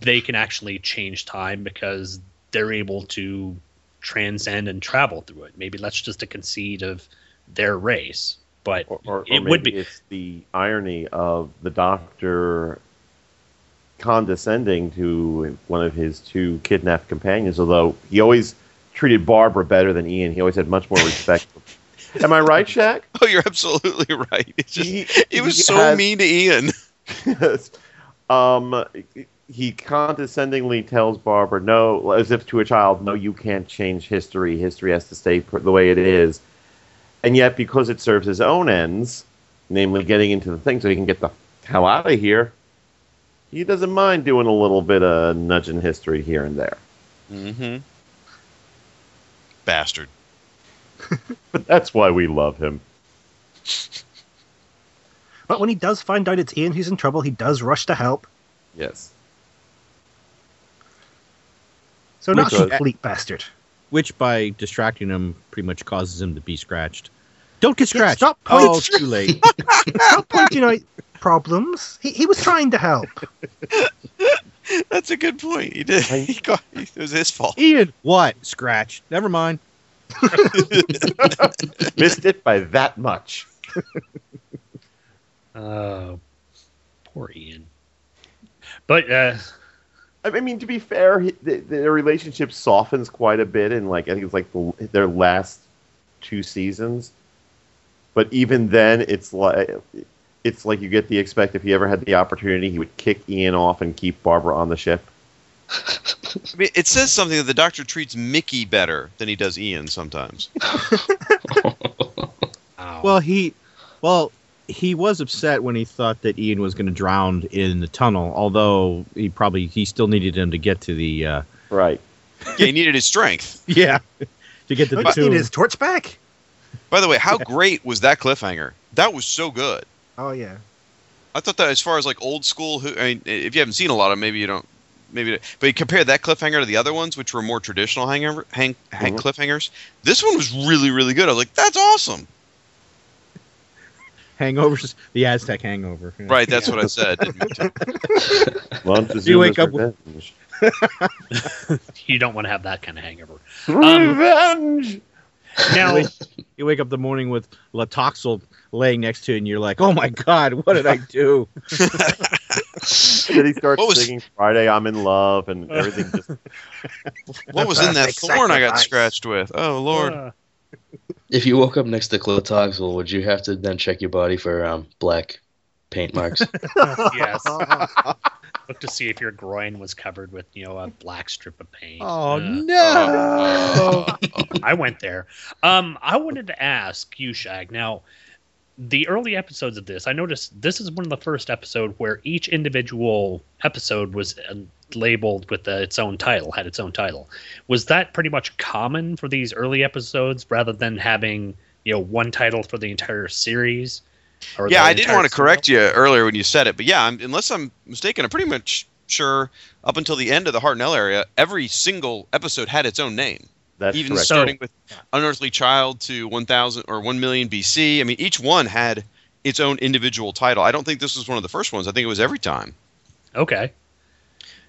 they can actually change time because they're able to transcend and travel through it. Maybe that's just a conceit of their race. But or, or, or it would be it's the irony of the doctor condescending to one of his two kidnapped companions, although he always treated Barbara better than Ian. He always had much more respect. Am I right, Shag? Oh, you're absolutely right. It's just, He- it was so has- mean to Ian. Yes. um, he condescendingly tells Barbara, "No," as if to a child, "No, you can't change history. History has to stay the way it is." And yet, because it serves his own ends, namely getting into the thing so he can get the hell out of here, he doesn't mind doing a little bit of nudging history here and there. Mm-hmm. Bastard. But that's why we love him. But when he does find out it's Ian who's in trouble, he does rush to help. Yes. So not uh, a Which- complete bastard. Which, by distracting him, pretty much causes him to be scratched. Don't get Yeah, scratched. stop oh, too late. Stop pointing out problems. He, he was trying to help. That's a good point. He did. He got, it was his fault. Ian, what? Scratch. Never mind. Missed it by that much. Oh, poor Ian. But uh, I mean, to be fair, he, the, their relationship softens quite a bit in like I think it's like the, their last two seasons. But even then, it's like it's like you get the expect if he ever had the opportunity, he would kick Ian off and keep Barbara on the ship. I mean, it says something that the Doctor treats Mickey better than he does Ian sometimes. Well, he, well, he was upset when he thought that Ian was going to drown in the tunnel. Although he probably he still needed him to get to the uh, right. Yeah, he needed his strength. Yeah, to get to the Don't tomb. need his torch back? By the way, how great was that cliffhanger? That was so good. Oh yeah. I thought that as far as like old school, who I mean, if you haven't seen a lot of, maybe you don't, maybe. But you compare that cliffhanger to the other ones, which were more traditional hangover, hang, hang mm-hmm. cliffhangers. This one was really, really good. I was like, that's awesome. Hangovers, the Aztec hangover. Right, that's what I said. You wake up with you don't want to have that kind of hangover. Revenge. Um, Now, you wake, you wake up the morning with Tlotoxl laying next to you, and you're like, "Oh my god, what did I do?" And then he starts singing "Friday I'm in Love" and everything. Just What was in that thorn I got scratched with? Oh Lord. Uh, If you woke up next to Tlotoxl, would you have to then check your body for um, black paint marks? yes. Look to see if your groin was covered with, you know, a black strip of paint. Oh Uh, no! I went there. Um, I wanted to ask you, Shag. Now, the early episodes of this, I noticed this is one of the first episode where each individual episode was uh, labeled with uh, its own title, had its own title. Was that pretty much common for these early episodes, rather than having you know one title for the entire series? Or yeah, I didn't want to correct you earlier when you said it, but yeah, I'm, unless I'm mistaken, I'm pretty much sure up until the end of the Hartnell area, every single episode had its own name. That's Even correct. starting with Unearthly Child to 1000 or 1 million BC. I mean, each one had its own individual title. I don't think this was one of the first ones. I think it was every time. Okay.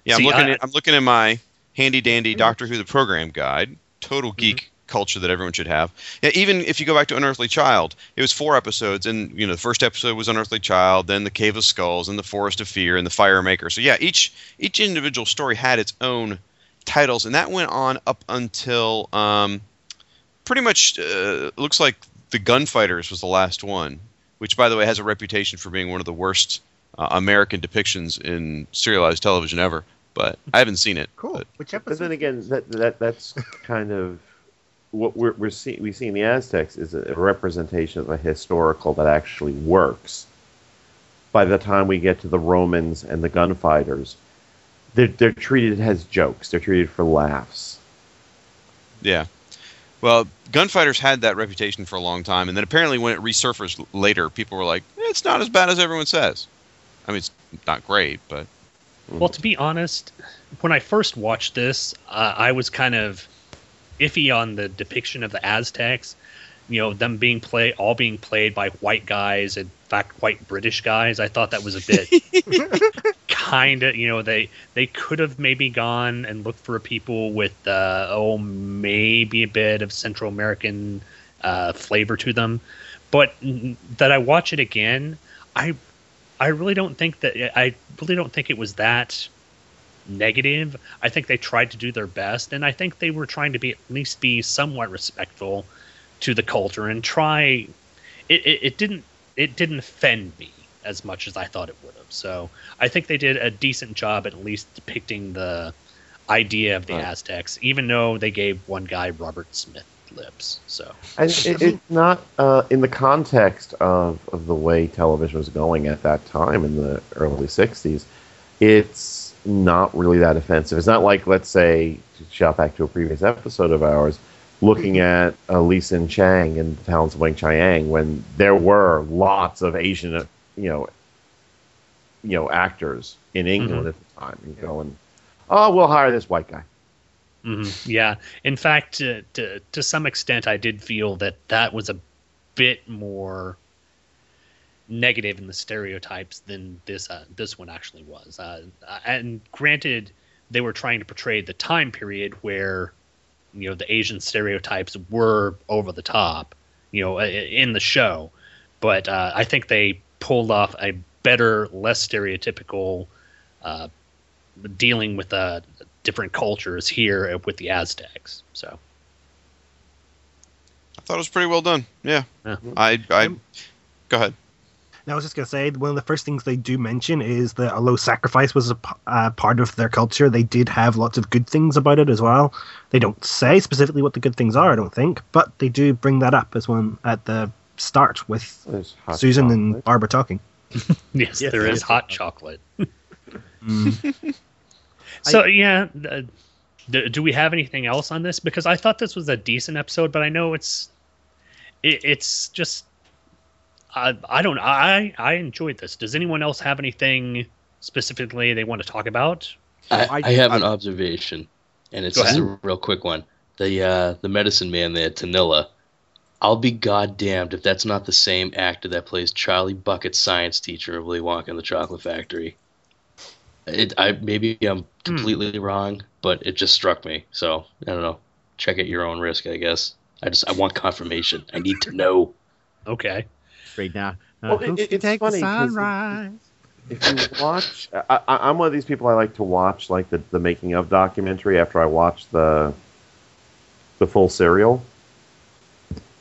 Yeah, I'm looking I- at I'm looking at my handy dandy hmm. Doctor Who the program guide. Total hmm. geek culture that everyone should have. Yeah, even if you go back to Unearthly Child, it was four episodes, and you know the first episode was Unearthly Child, then the Cave of Skulls, and the Forest of Fear, and the Fire Maker. So yeah, each each individual story had its own titles, and that went on up until um, pretty much uh, looks like the Gunfighters was the last one, which by the way has a reputation for being one of the worst uh, American depictions in serialized television ever. But I haven't seen it. Cool. but- Which But episode? then again, that that that's kind of what we're we're seeing. We see in the Aztecs is a representation of a historical that actually works. By the time we get to the Romans and the gunfighters, they're they're treated as jokes. They're treated for laughs. Yeah. Well, Gunfighters had that reputation for a long time, and then apparently when it resurfaced later, people were like, "Eh, "It's not as bad as everyone says." I mean, it's not great, but Well, to be honest, when I first watched this, uh, I was kind of iffy on the depiction of the Aztecs. You know, them being play all being played by white guys, in fact, white British guys. I thought that was a bit kind of. You know, they they could have maybe gone and looked for people with uh, oh maybe a bit of Central American uh, flavor to them, but that I watch it again, I I really don't think that I really don't think it was that negative. I think they tried to do their best, and I think they were trying to be at least be somewhat respectful to the culture and try. It, it, it didn't it didn't offend me as much as I thought it would have. So I think they did a decent job at least depicting the idea of the Right. Aztecs, even though they gave one guy Robert Smith lips. So And it, it's not uh, in the context of, of the way television was going at that time in the early 60s. It's not really that offensive. It's not like, let's say, to shout back to a previous episode of ours, looking at uh, Li H'sen Chang in the Talons of Weng-Chiang when there were lots of Asian, uh, you know, you know, actors in England Mhm. at the time. You go and, oh, we'll hire this white guy. Mm-hmm. Yeah. In fact, to, to to some extent, I did feel that that was a bit more negative in the stereotypes than this uh, this one actually was. Uh, and granted, they were trying to portray the time period where you know the Asian stereotypes were over the top, you know, in the show. But uh, I think they pulled off a better, less stereotypical uh, dealing with uh, different cultures here with the Aztecs. So I thought it was pretty well done. Yeah, Yeah. I I go ahead. Now, I was just going to say, one of the first things they do mention is that although sacrifice was a uh, part of their culture, they did have lots of good things about it as well. They don't say specifically what the good things are, I don't think, but they do bring that up as one at the start with There's hot Susan and. Barbara talking. yes, Yes, there there is is. hot chocolate. Mm. So yeah, uh, do, do we have anything else on this? Because I thought this was a decent episode, but I know it's it, it's just I I don't I I enjoyed this. Does anyone else have anything specifically they want to talk about? I, I have an observation, and it's just a real quick one. The uh, the medicine man there, Tonila. I'll be goddamned if that's not the same actor that plays Charlie Bucket's science teacher in Willy Wonka and the Chocolate Factory. It, I maybe I'm completely wrong, but it just struck me. So I don't know. Check at your own risk, I guess. I just I want confirmation. I need to know. Okay. Right now. Uh, Well, it- it's funny sunrise? if you watch, I, I, I'm one of these people. I like to watch like the, the making of documentary after I watch the the full serial,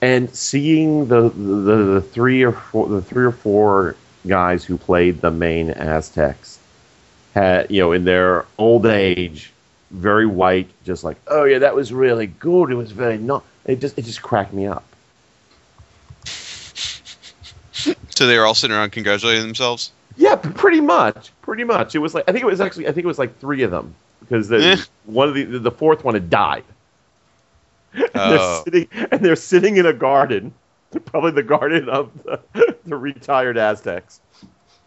and seeing the, the the three or four the three or four guys who played the main Aztecs had you know in their old age, very white, just like oh yeah, that was really good. It was very not. It just it just cracked me up. So they were all sitting around congratulating themselves. Yeah, pretty much, pretty much. It was like I think it was actually I think it was like three of them because the, Eh. one of the the fourth one had died. And Oh. they're sitting and they're sitting in a garden, probably the garden of the, the retired Aztecs,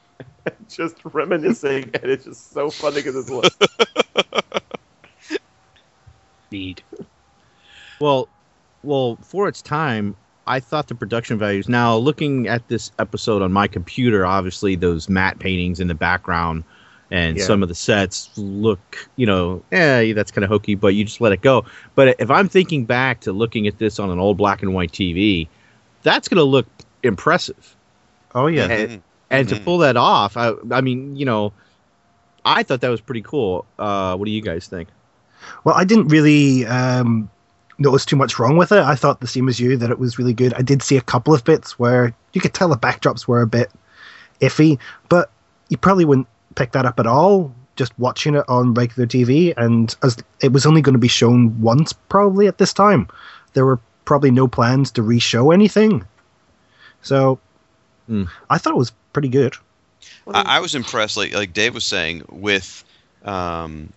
just reminiscing, and it's just so funny because it's like, Need. Well, well, for its time, I thought the production values. Now, looking at this episode on my computer, obviously those matte paintings in the background and Yeah. some of the sets look, you know, eh, that's kind of hokey, but you just let it go. But if I'm thinking back to looking at this on an old black and white TV, that's going to look impressive. Oh yeah, And, and to pull that off, I, I mean, you know, I thought that was pretty cool. Uh, what do you guys think? Well, I didn't really um, notice too much wrong with it. I thought the same as you that it was really good. I did see a couple of bits where you could tell the backdrops were a bit iffy, but you probably wouldn't pick that up at all just watching it on regular TV. And as it was only going to be shown once, probably at this time, there were probably no plans to re-show anything. So I thought it was pretty good. I, I was impressed, like like Dave was saying, with um,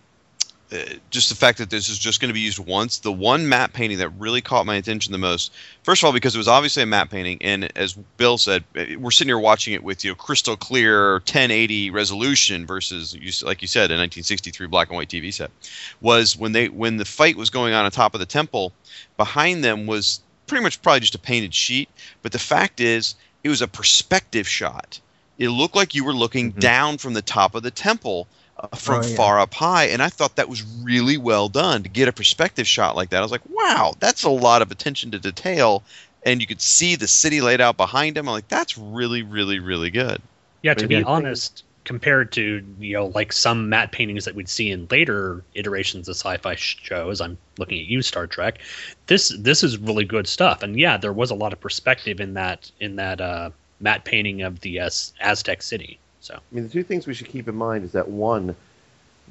uh, just the fact that this is just going to be used once. The one matte painting that really caught my attention the most, first of all, because it was obviously a matte painting, and as Bill said, uh, we're sitting here watching it with you know crystal clear 1080 resolution versus like you said a 1963 black and white TV set. Was when they when the fight was going on on top of the temple, behind them was pretty much probably just a painted sheet, but the fact is it was a perspective shot. It looked like you were looking down from the top of the temple uh, from Oh, yeah. far up high, and I thought that was really well done to get a perspective shot like that. I was like, wow, that's a lot of attention to detail, and you could see the city laid out behind him. I'm like, that's really, really, really good. Yeah, to be honest, compared to you know like some matte paintings that we'd see in later iterations of sci-fi shows, I'm looking at you, Star Trek. This this is really good stuff, and yeah, there was a lot of perspective in that in that uh, matte painting of the uh, Aztec city. So I mean, the two things we should keep in mind is that one,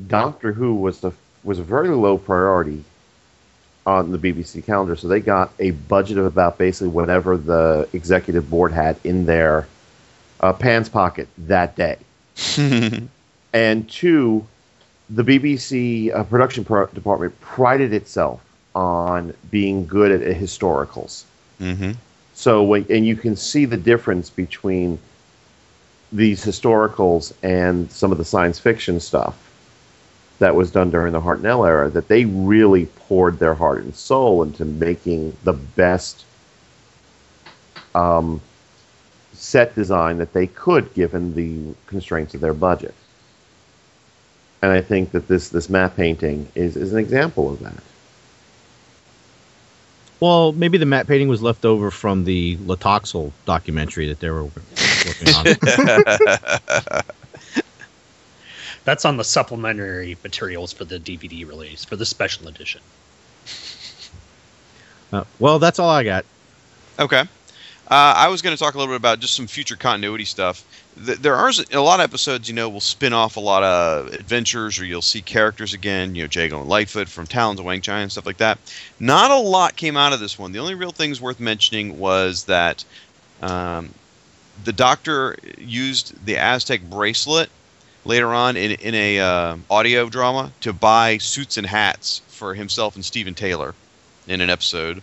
Doctor Who was a was a very low priority on the BBC calendar, so they got a budget of about basically whatever the executive board had in their uh, pants pocket that day. and two, the BBC uh, production pro- department prided itself on being good at historicals. Mm-hmm. So when and you can see the difference between these historicals and some of the science fiction stuff that was done during the Hartnell era that they really poured their heart and soul into making the best um, set design that they could given the constraints of their budget. And I think that this this map painting is, is an example of that. Well, maybe the matte painting was left over from the Tlotoxl documentary that they were working on. That's on the supplementary materials for the DVD release for the special edition. Uh, well, that's all I got. Okay. Uh, I was going to talk a little bit about just some future continuity stuff. Th- There are a lot of episodes, you know, will spin off a lot of adventures, or you'll see characters again, you know, Jago and Lightfoot from Talons of Weng-Chiang and stuff like that. Not a lot came out of this one. The only real things worth mentioning was that um, the Doctor used the Aztec bracelet later on in, in a uh, audio drama to buy suits and hats for himself and Steven Taylor in an episode.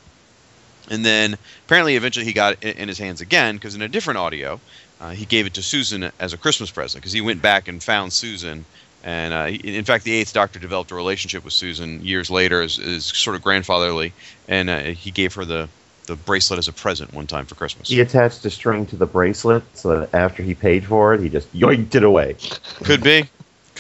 And then apparently, eventually, he got it in, his hands again because in a different audio, uh, he gave it to Susan as a Christmas present because he went back and found Susan. And uh, in fact, the Eighth Doctor developed a relationship with Susan years later as, as sort of grandfatherly, and uh, he gave her the, the bracelet as a present one time for Christmas. He attached a string to the bracelet so that after he paid for it, he just yoinked it away. Could be.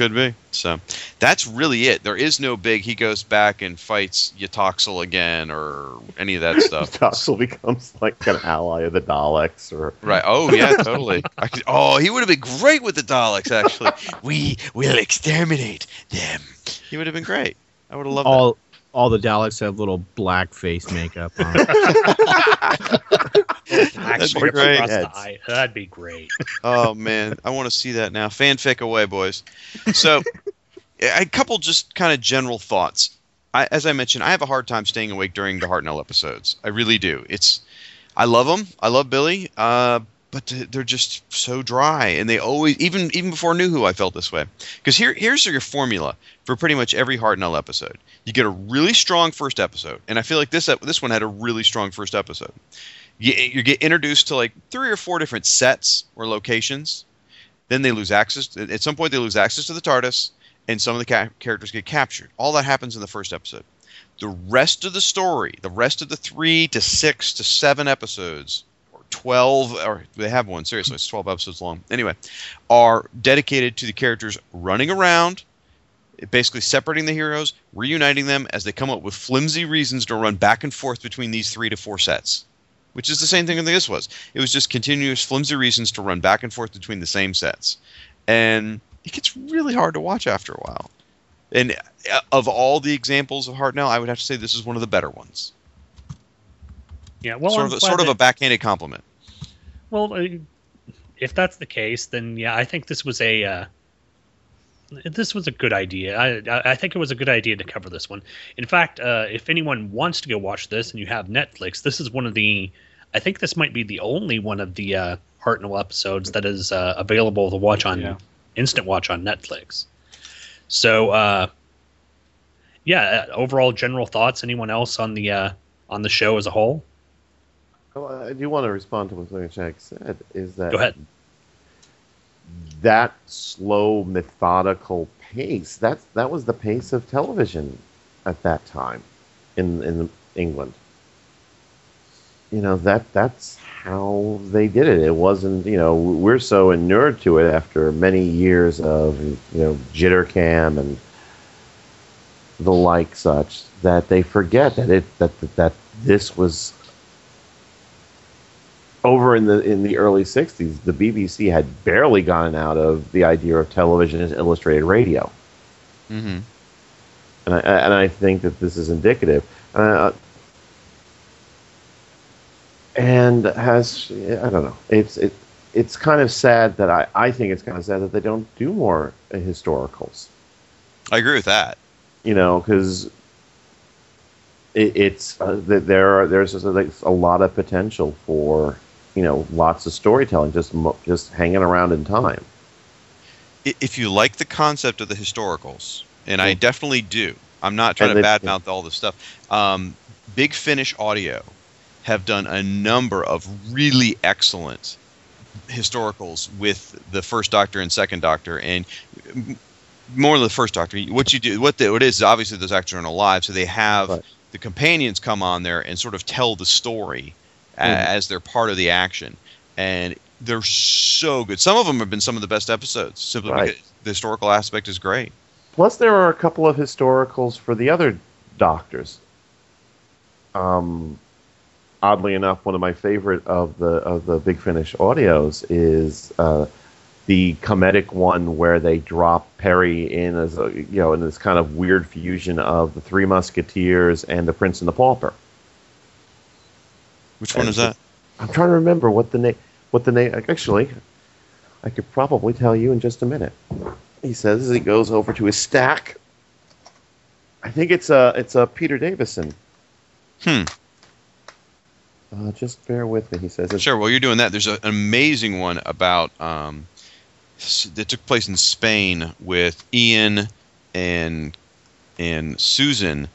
Could be. So that's really it. There is no big. He goes back and fights Tlotoxl again or any of that stuff. Toxel becomes like an ally of the Daleks, or Right. Oh yeah, totally. I could, oh, he would have been great with the Daleks. Actually, we will exterminate them. He would have been great. I would have loved all all the Daleks have little black face makeup on. That'd be great. across the Heads. eye. That'd be great. oh man, I want to see that now. Fanfic away, boys. So, a couple just kind of general thoughts. I, as I mentioned, I have a hard time staying awake during the Hartnell episodes. I really do. It's, I love them. I love Billy. Uh, but they're just so dry, and they always, even even before New Who, I felt this way. Because here, here's your formula for pretty much every Hartnell episode. You get a really strong first episode, and I feel like this this one had a really strong first episode you, you get introduced to like three or four different sets or locations. Then they lose access. At some point, they lose access to the TARDIS, and some of the ca- characters get captured. All that happens in the first episode. The rest of the story, the rest of the three to six to seven episodes, or twelve, or they have one seriously, it's twelve episodes long. Anyway, are dedicated to the characters running around, basically separating the heroes, reuniting them as they come up with flimsy reasons to run back and forth between these three to four sets which is the same thing that this was. It was just continuous flimsy reasons to run back and forth between the same sets, and it gets really hard to watch after a while. And uh, of all the examples of Hartnell, I would have to say this is one of the better ones. Yeah. Well, sort I'm of, glad sort of a backhanded compliment. Well, uh, if that's the case, then yeah, I think this was a uh, this was a good idea. I I- I think it was a good idea to cover this one. In fact, uh, if anyone wants to go watch this and you have Netflix, this is one of the. I think this might be the only one of the uh, Hartnell episodes that is uh, available to watch on Yeah. instant watch on Netflix. So, uh, yeah. Uh, overall, general thoughts. Anyone else on the uh, on the show as a whole? Well, I do want to respond to what Jack said. Is that Go ahead. that slow, methodical pace? That's that was the pace of television at that time in in England. You know that that's how they did it. It wasn't you know we're so inured to it after many years of you know jitter cam and the like such that they forget that it that that, that this was over in the in the early 60s the BBC had barely gotten out of the idea of television as illustrated radio Mm-hmm. and I and I think that this is indicative uh, and has I don't know it's it it's kind of sad that I, I think it's kind of sad that they don't do more historicals I agree with that. you know because it, it's uh, there are there's like, a lot of potential for you know lots of storytelling just just hanging around in time If you like the concept of the historicals, and I definitely do, I'm not trying And to badmouth all this stuff. Um, Big Finish Audio have done a number of really excellent historicals with the first Doctor and second Doctor, and more than the first Doctor. What you do, what, the, what it is, is obviously those actors aren't alive, so they have the companions come on there and sort of tell the story Mhm. as they're part of the action, and they're so good. Some of them have been some of the best episodes, simply Right. because the historical aspect is great. Plus, there are a couple of historicals for the other doctors. Um, oddly enough, one of my favorite of the of the Big Finish audios is uh, the comedic one where they drop Peri in as a you know in this kind of weird fusion of the Three Musketeers and the Prince and the Pauper. Which one is that? I'm trying to remember what the name. What the name? Actually, I could probably tell you in just a minute. He says as he goes over to his stack. I think it's a it's a Peter Davison. Hmm. Uh, just bear with me. He says. Sure. While you're doing that, there's an amazing one about um, that took place in Spain with Ian and and Susan.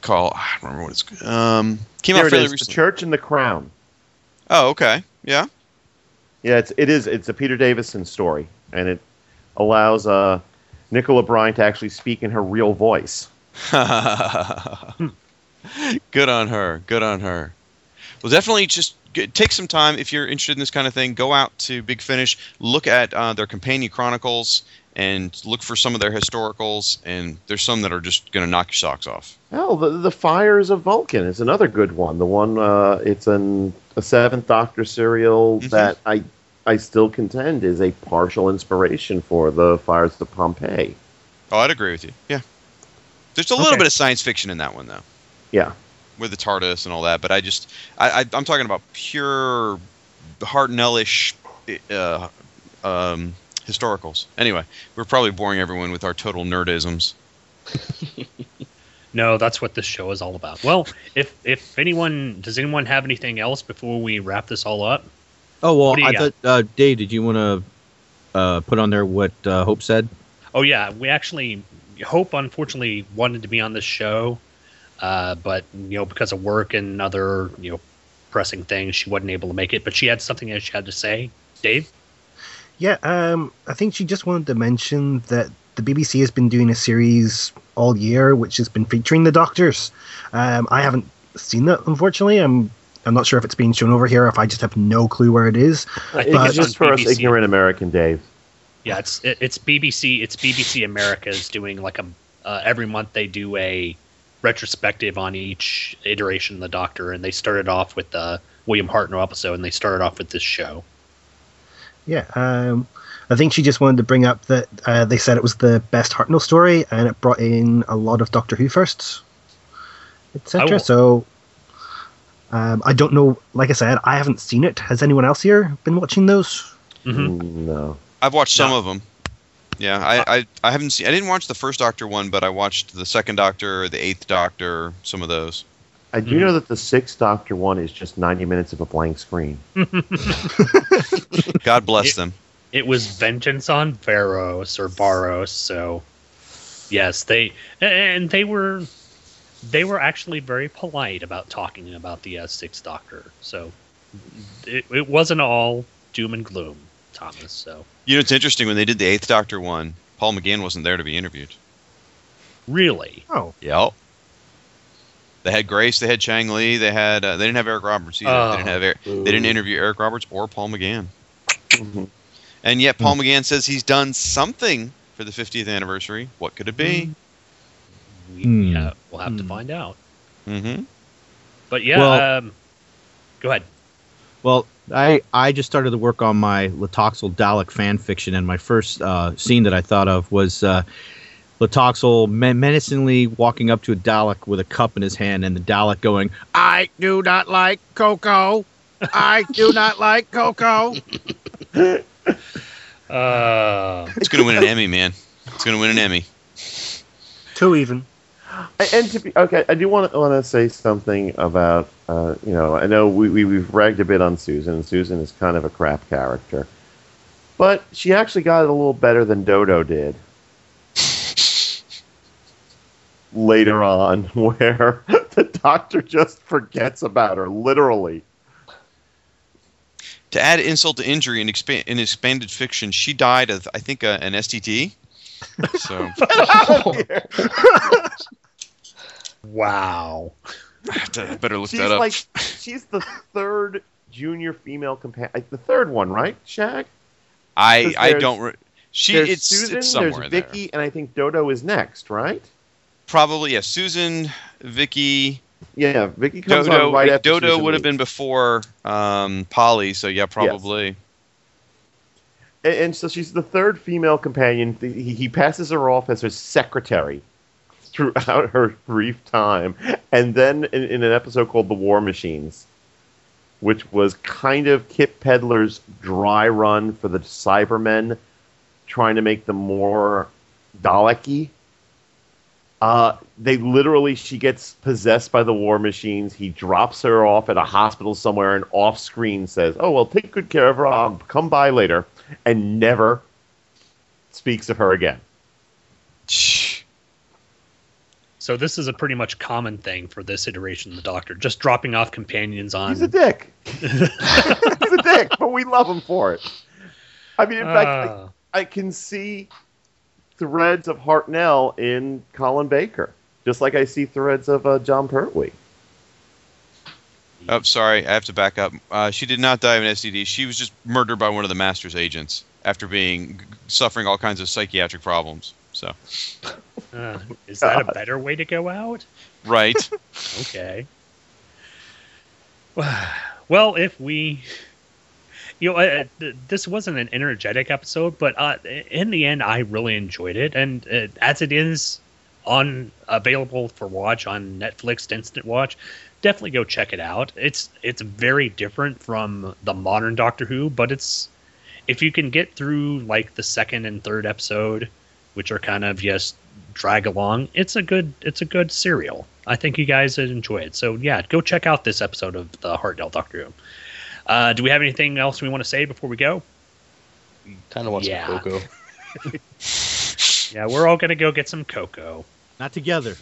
Call I don't remember what it's um came Here out it fairly is, recently. The Church and the Crown. Oh, okay. Yeah. Yeah, it's it is it's a Peter Davison story, and it allows uh, Nicola Bryant to actually speak in her real voice. Good on her. Good on her. Well, definitely just take some time if you're interested in this kind of thing. Go out to Big Finish, look at uh, their companion chronicles, and look for some of their historicals. And there's some that are just going to knock your socks off. Hell, the the Fires of Vulcan is another good one. The one uh, it's an a Seventh Doctor serial that I I still contend is a partial inspiration for the Fires of Pompeii. Oh, I'd agree with you. Yeah. There's a little Okay. bit of science fiction in that one, though, Yeah. with the TARDIS and all that. But I just, I, I I'm talking about pure Hartnellish uh, um, historicals. Anyway, we're probably boring everyone with our total nerdisms. No, that's what this show is all about. Well, if if anyone does anyone have anything else before we wrap this all up? Oh well, What do you I got? thought uh, Dave, did you want to uh, put on there what uh, Hope said? Oh yeah, we actually Hope unfortunately wanted to be on this show, uh, but you know because of work and other you know pressing things, she wasn't able to make it. But she had something that she had to say. Dave, Yeah, um, I think she just wanted to mention that the BBC has been doing a series all year, which has been featuring the Doctors. Um, I haven't seen that, unfortunately. I'm I'm not sure if it's being shown over here, or if I just have no clue where it is. I think it's just on for us ignorant American Dave. yeah, it's it, it's BBC. It's BBC America's doing like a uh, every month they do a retrospective on each iteration of the Doctor, and they started off with the William Hartnell episode, and they started off with this show. Yeah, um, I think she just wanted to bring up that uh, they said it was the best Hartnell story, and it brought in a lot of Doctor Who firsts, etc. So um, I don't know. Like I said, I haven't seen it. Has anyone else here been watching those? Mm-hmm. Mm, No. I've watched some of them. Yeah, I, I, I haven't seen. I didn't watch the first Doctor one, but I watched the second Doctor, the eighth Doctor, some of those. I do know that the Sixth Doctor one is just 90 minutes of a blank screen. God bless It- them. It was Vengeance on Varos or Baros, so yes, they and they were they were actually very polite about talking about the uh, Sixth Doctor. So it, it wasn't all doom and gloom, Thomas. So You know, it's interesting when they did the eighth Doctor one. Paul McGann wasn't there to be interviewed. really, Oh, Yep. They had Grace. They had Chang Lee. They had. Uh, they didn't have Eric Roberts either. Oh. They didn't have. Eric, they didn't interview Eric Roberts or Paul McGann. Mhm. And yet, Paul McGann says he's done something for the 50th anniversary. What could it be? we, Hmm. yeah, we'll have to Hmm. find out. Mm-hmm. But yeah, Well- um, go ahead. Well, I I just started to work on my Tlotoxl Dalek fan fiction, and my first uh, scene that I thought of was uh, Tlotoxl men- menacingly walking up to a Dalek with a cup in his hand, and the Dalek going, "I do not like cocoa. I do not like cocoa." Uh, It's going to win an Emmy, man. It's going to win an Emmy. two even. And- And to be okay, I do want to want to say something about uh, you know I know we, we we've ragged a bit on Susan, and Susan is kind of a crap character, but she actually got it a little better than Dodo did later on, where the Doctor just forgets about her literally. To add insult to injury in, expa- in expanded fiction, she died of, I think, uh, an STT. So wow. I have to- better look She's that up. like she's the third junior female companion, the third one, right? Shag. I 'cause I don't. Re- she there's it's, Susan, it's somewhere there's in there. Vicky, and I think Dodo is next, right? Probably yeah. Susan, Vicky, Yeah, Vicky comes Dodo. on right after Dodo Susan would have been before um, Polly. So yeah, probably. and, and so she's the third female companion. He, he passes her off as her secretary throughout her brief time, and then in, in an episode called "The War Machines," which was kind of Kit Pedler's dry run for the Cybermen, trying to make them more Dalek-y. Uh, they literally, she gets possessed by the war machines. He drops her off at a hospital somewhere and off screen says, Oh, well, take good care of her. I'll come by later. And never speaks of her again. So this is a pretty much common thing for this iteration of the Doctor, just dropping off companions on. He's a dick. He's a dick, but we love him for it. I mean, in fact, Uh. I, I can see threads of Hartnell in Colin Baker, just like I see threads of uh, Jon Pertwee. Oh, sorry, I have to back up. Uh, she did not die of an STD. She was just murdered by one of the Master's agents after being suffering all kinds of psychiatric problems. So, Uh, is that a better way to go out? right. Okay. Well, if we, you know, th- this wasn't an energetic episode, but uh, in the end, I really enjoyed it, and uh, as it is on available for watch on Netflix Instant Watch, definitely go check it out. It's it's very different from the modern Doctor Who, but it's if you can get through like the second and third episode, which are kind of just drag along, it's a good it's a good serial. I think you guys would enjoy it. So yeah, go check out this episode of the Hartnell Doctor Who. Uh, do we have anything else we want to say before we go? Kind of want Yeah. some cocoa. Yeah, we're all gonna go get some cocoa. Not together.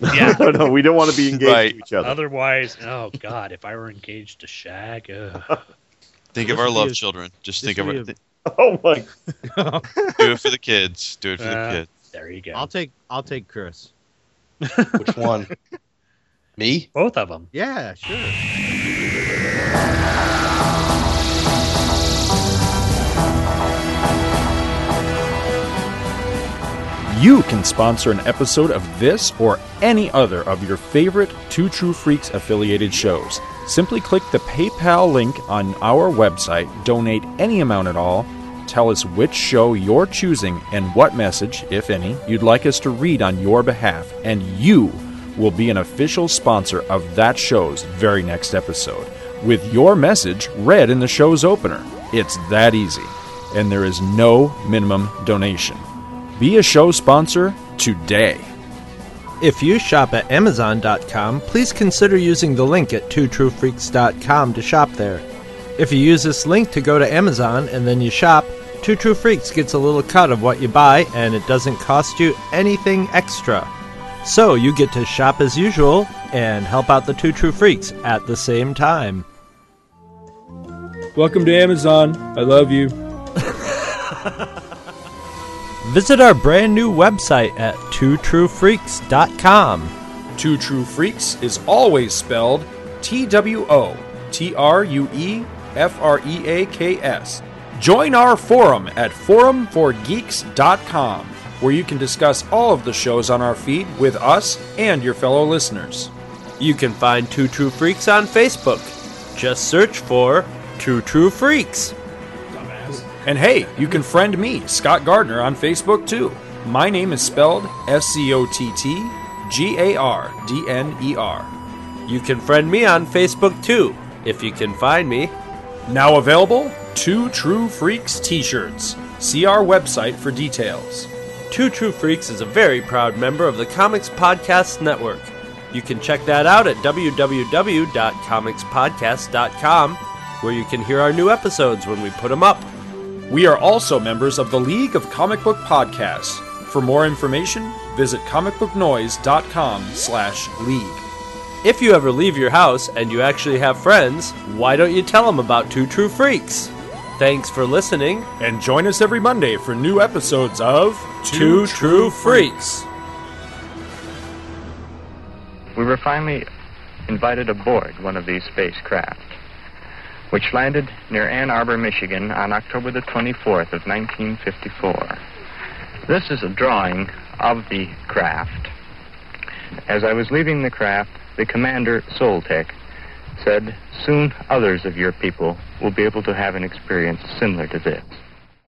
Yeah. no, no, we don't want to be engaged Right. to each other. Otherwise, oh god, if I were engaged to Shag, ugh. Think This of our would love a- children. Just think of would it. be Oh my! Do it for the kids. Do it for the Uh, kids. there you go. I'll take I'll take Chris. Which one? Me? Both of them. Yeah, sure. You can sponsor an episode of this or any other of your favorite Two True Freaks affiliated shows. Simply click the PayPal link on our website, donate any amount at all, tell us which show you're choosing and what message, if any, you'd like us to read on your behalf, and you will be an official sponsor of that show's very next episode, with your message read in the show's opener. It's that easy, and there is no minimum donation. Be a show sponsor today. If you shop at Amazon.com, please consider using the link at twotruefreaks.com to shop there. If you use this link to go to Amazon and then you shop, Two True Freaks gets a little cut of what you buy and it doesn't cost you anything extra. So you get to shop as usual and help out the Two True Freaks at the same time. Welcome to Amazon. I love you. Visit our brand new website at twotruefreaks.com. Two True Freaks is always spelled T W O T R U E F R E A K S. Join our forum at forumforgeeks.com, where you can discuss all of the shows on our feed with us and your fellow listeners. You can find Two True Freaks on Facebook. Just search for Two True Freaks. And hey, you can friend me, Scott Gardner, on Facebook too. My name is spelled S C O T T G A R D N E R. You can friend me on Facebook too, if you can find me. Now available, Two True Freaks t shirts. See our website for details. Two True Freaks is a very proud member of the Comics Podcast Network. You can check that out at www.comicspodcast.com, where you can hear our new episodes when we put them up. We are also members of the League of Comic Book Podcasts. For more information, visit comicbooknoise.com slash league. If you ever leave your house and you actually have friends, why don't you tell them about Two True Freaks? Thanks for listening. And join us every Monday for new episodes of Two True Freaks. We were finally invited aboard one of these spacecraft, which landed near Ann Arbor, Michigan on October the 24th of 1954. This is a drawing of the craft. As I was leaving the craft, the commander, Soltec, said, Soon others of your people will be able to have an experience similar to this.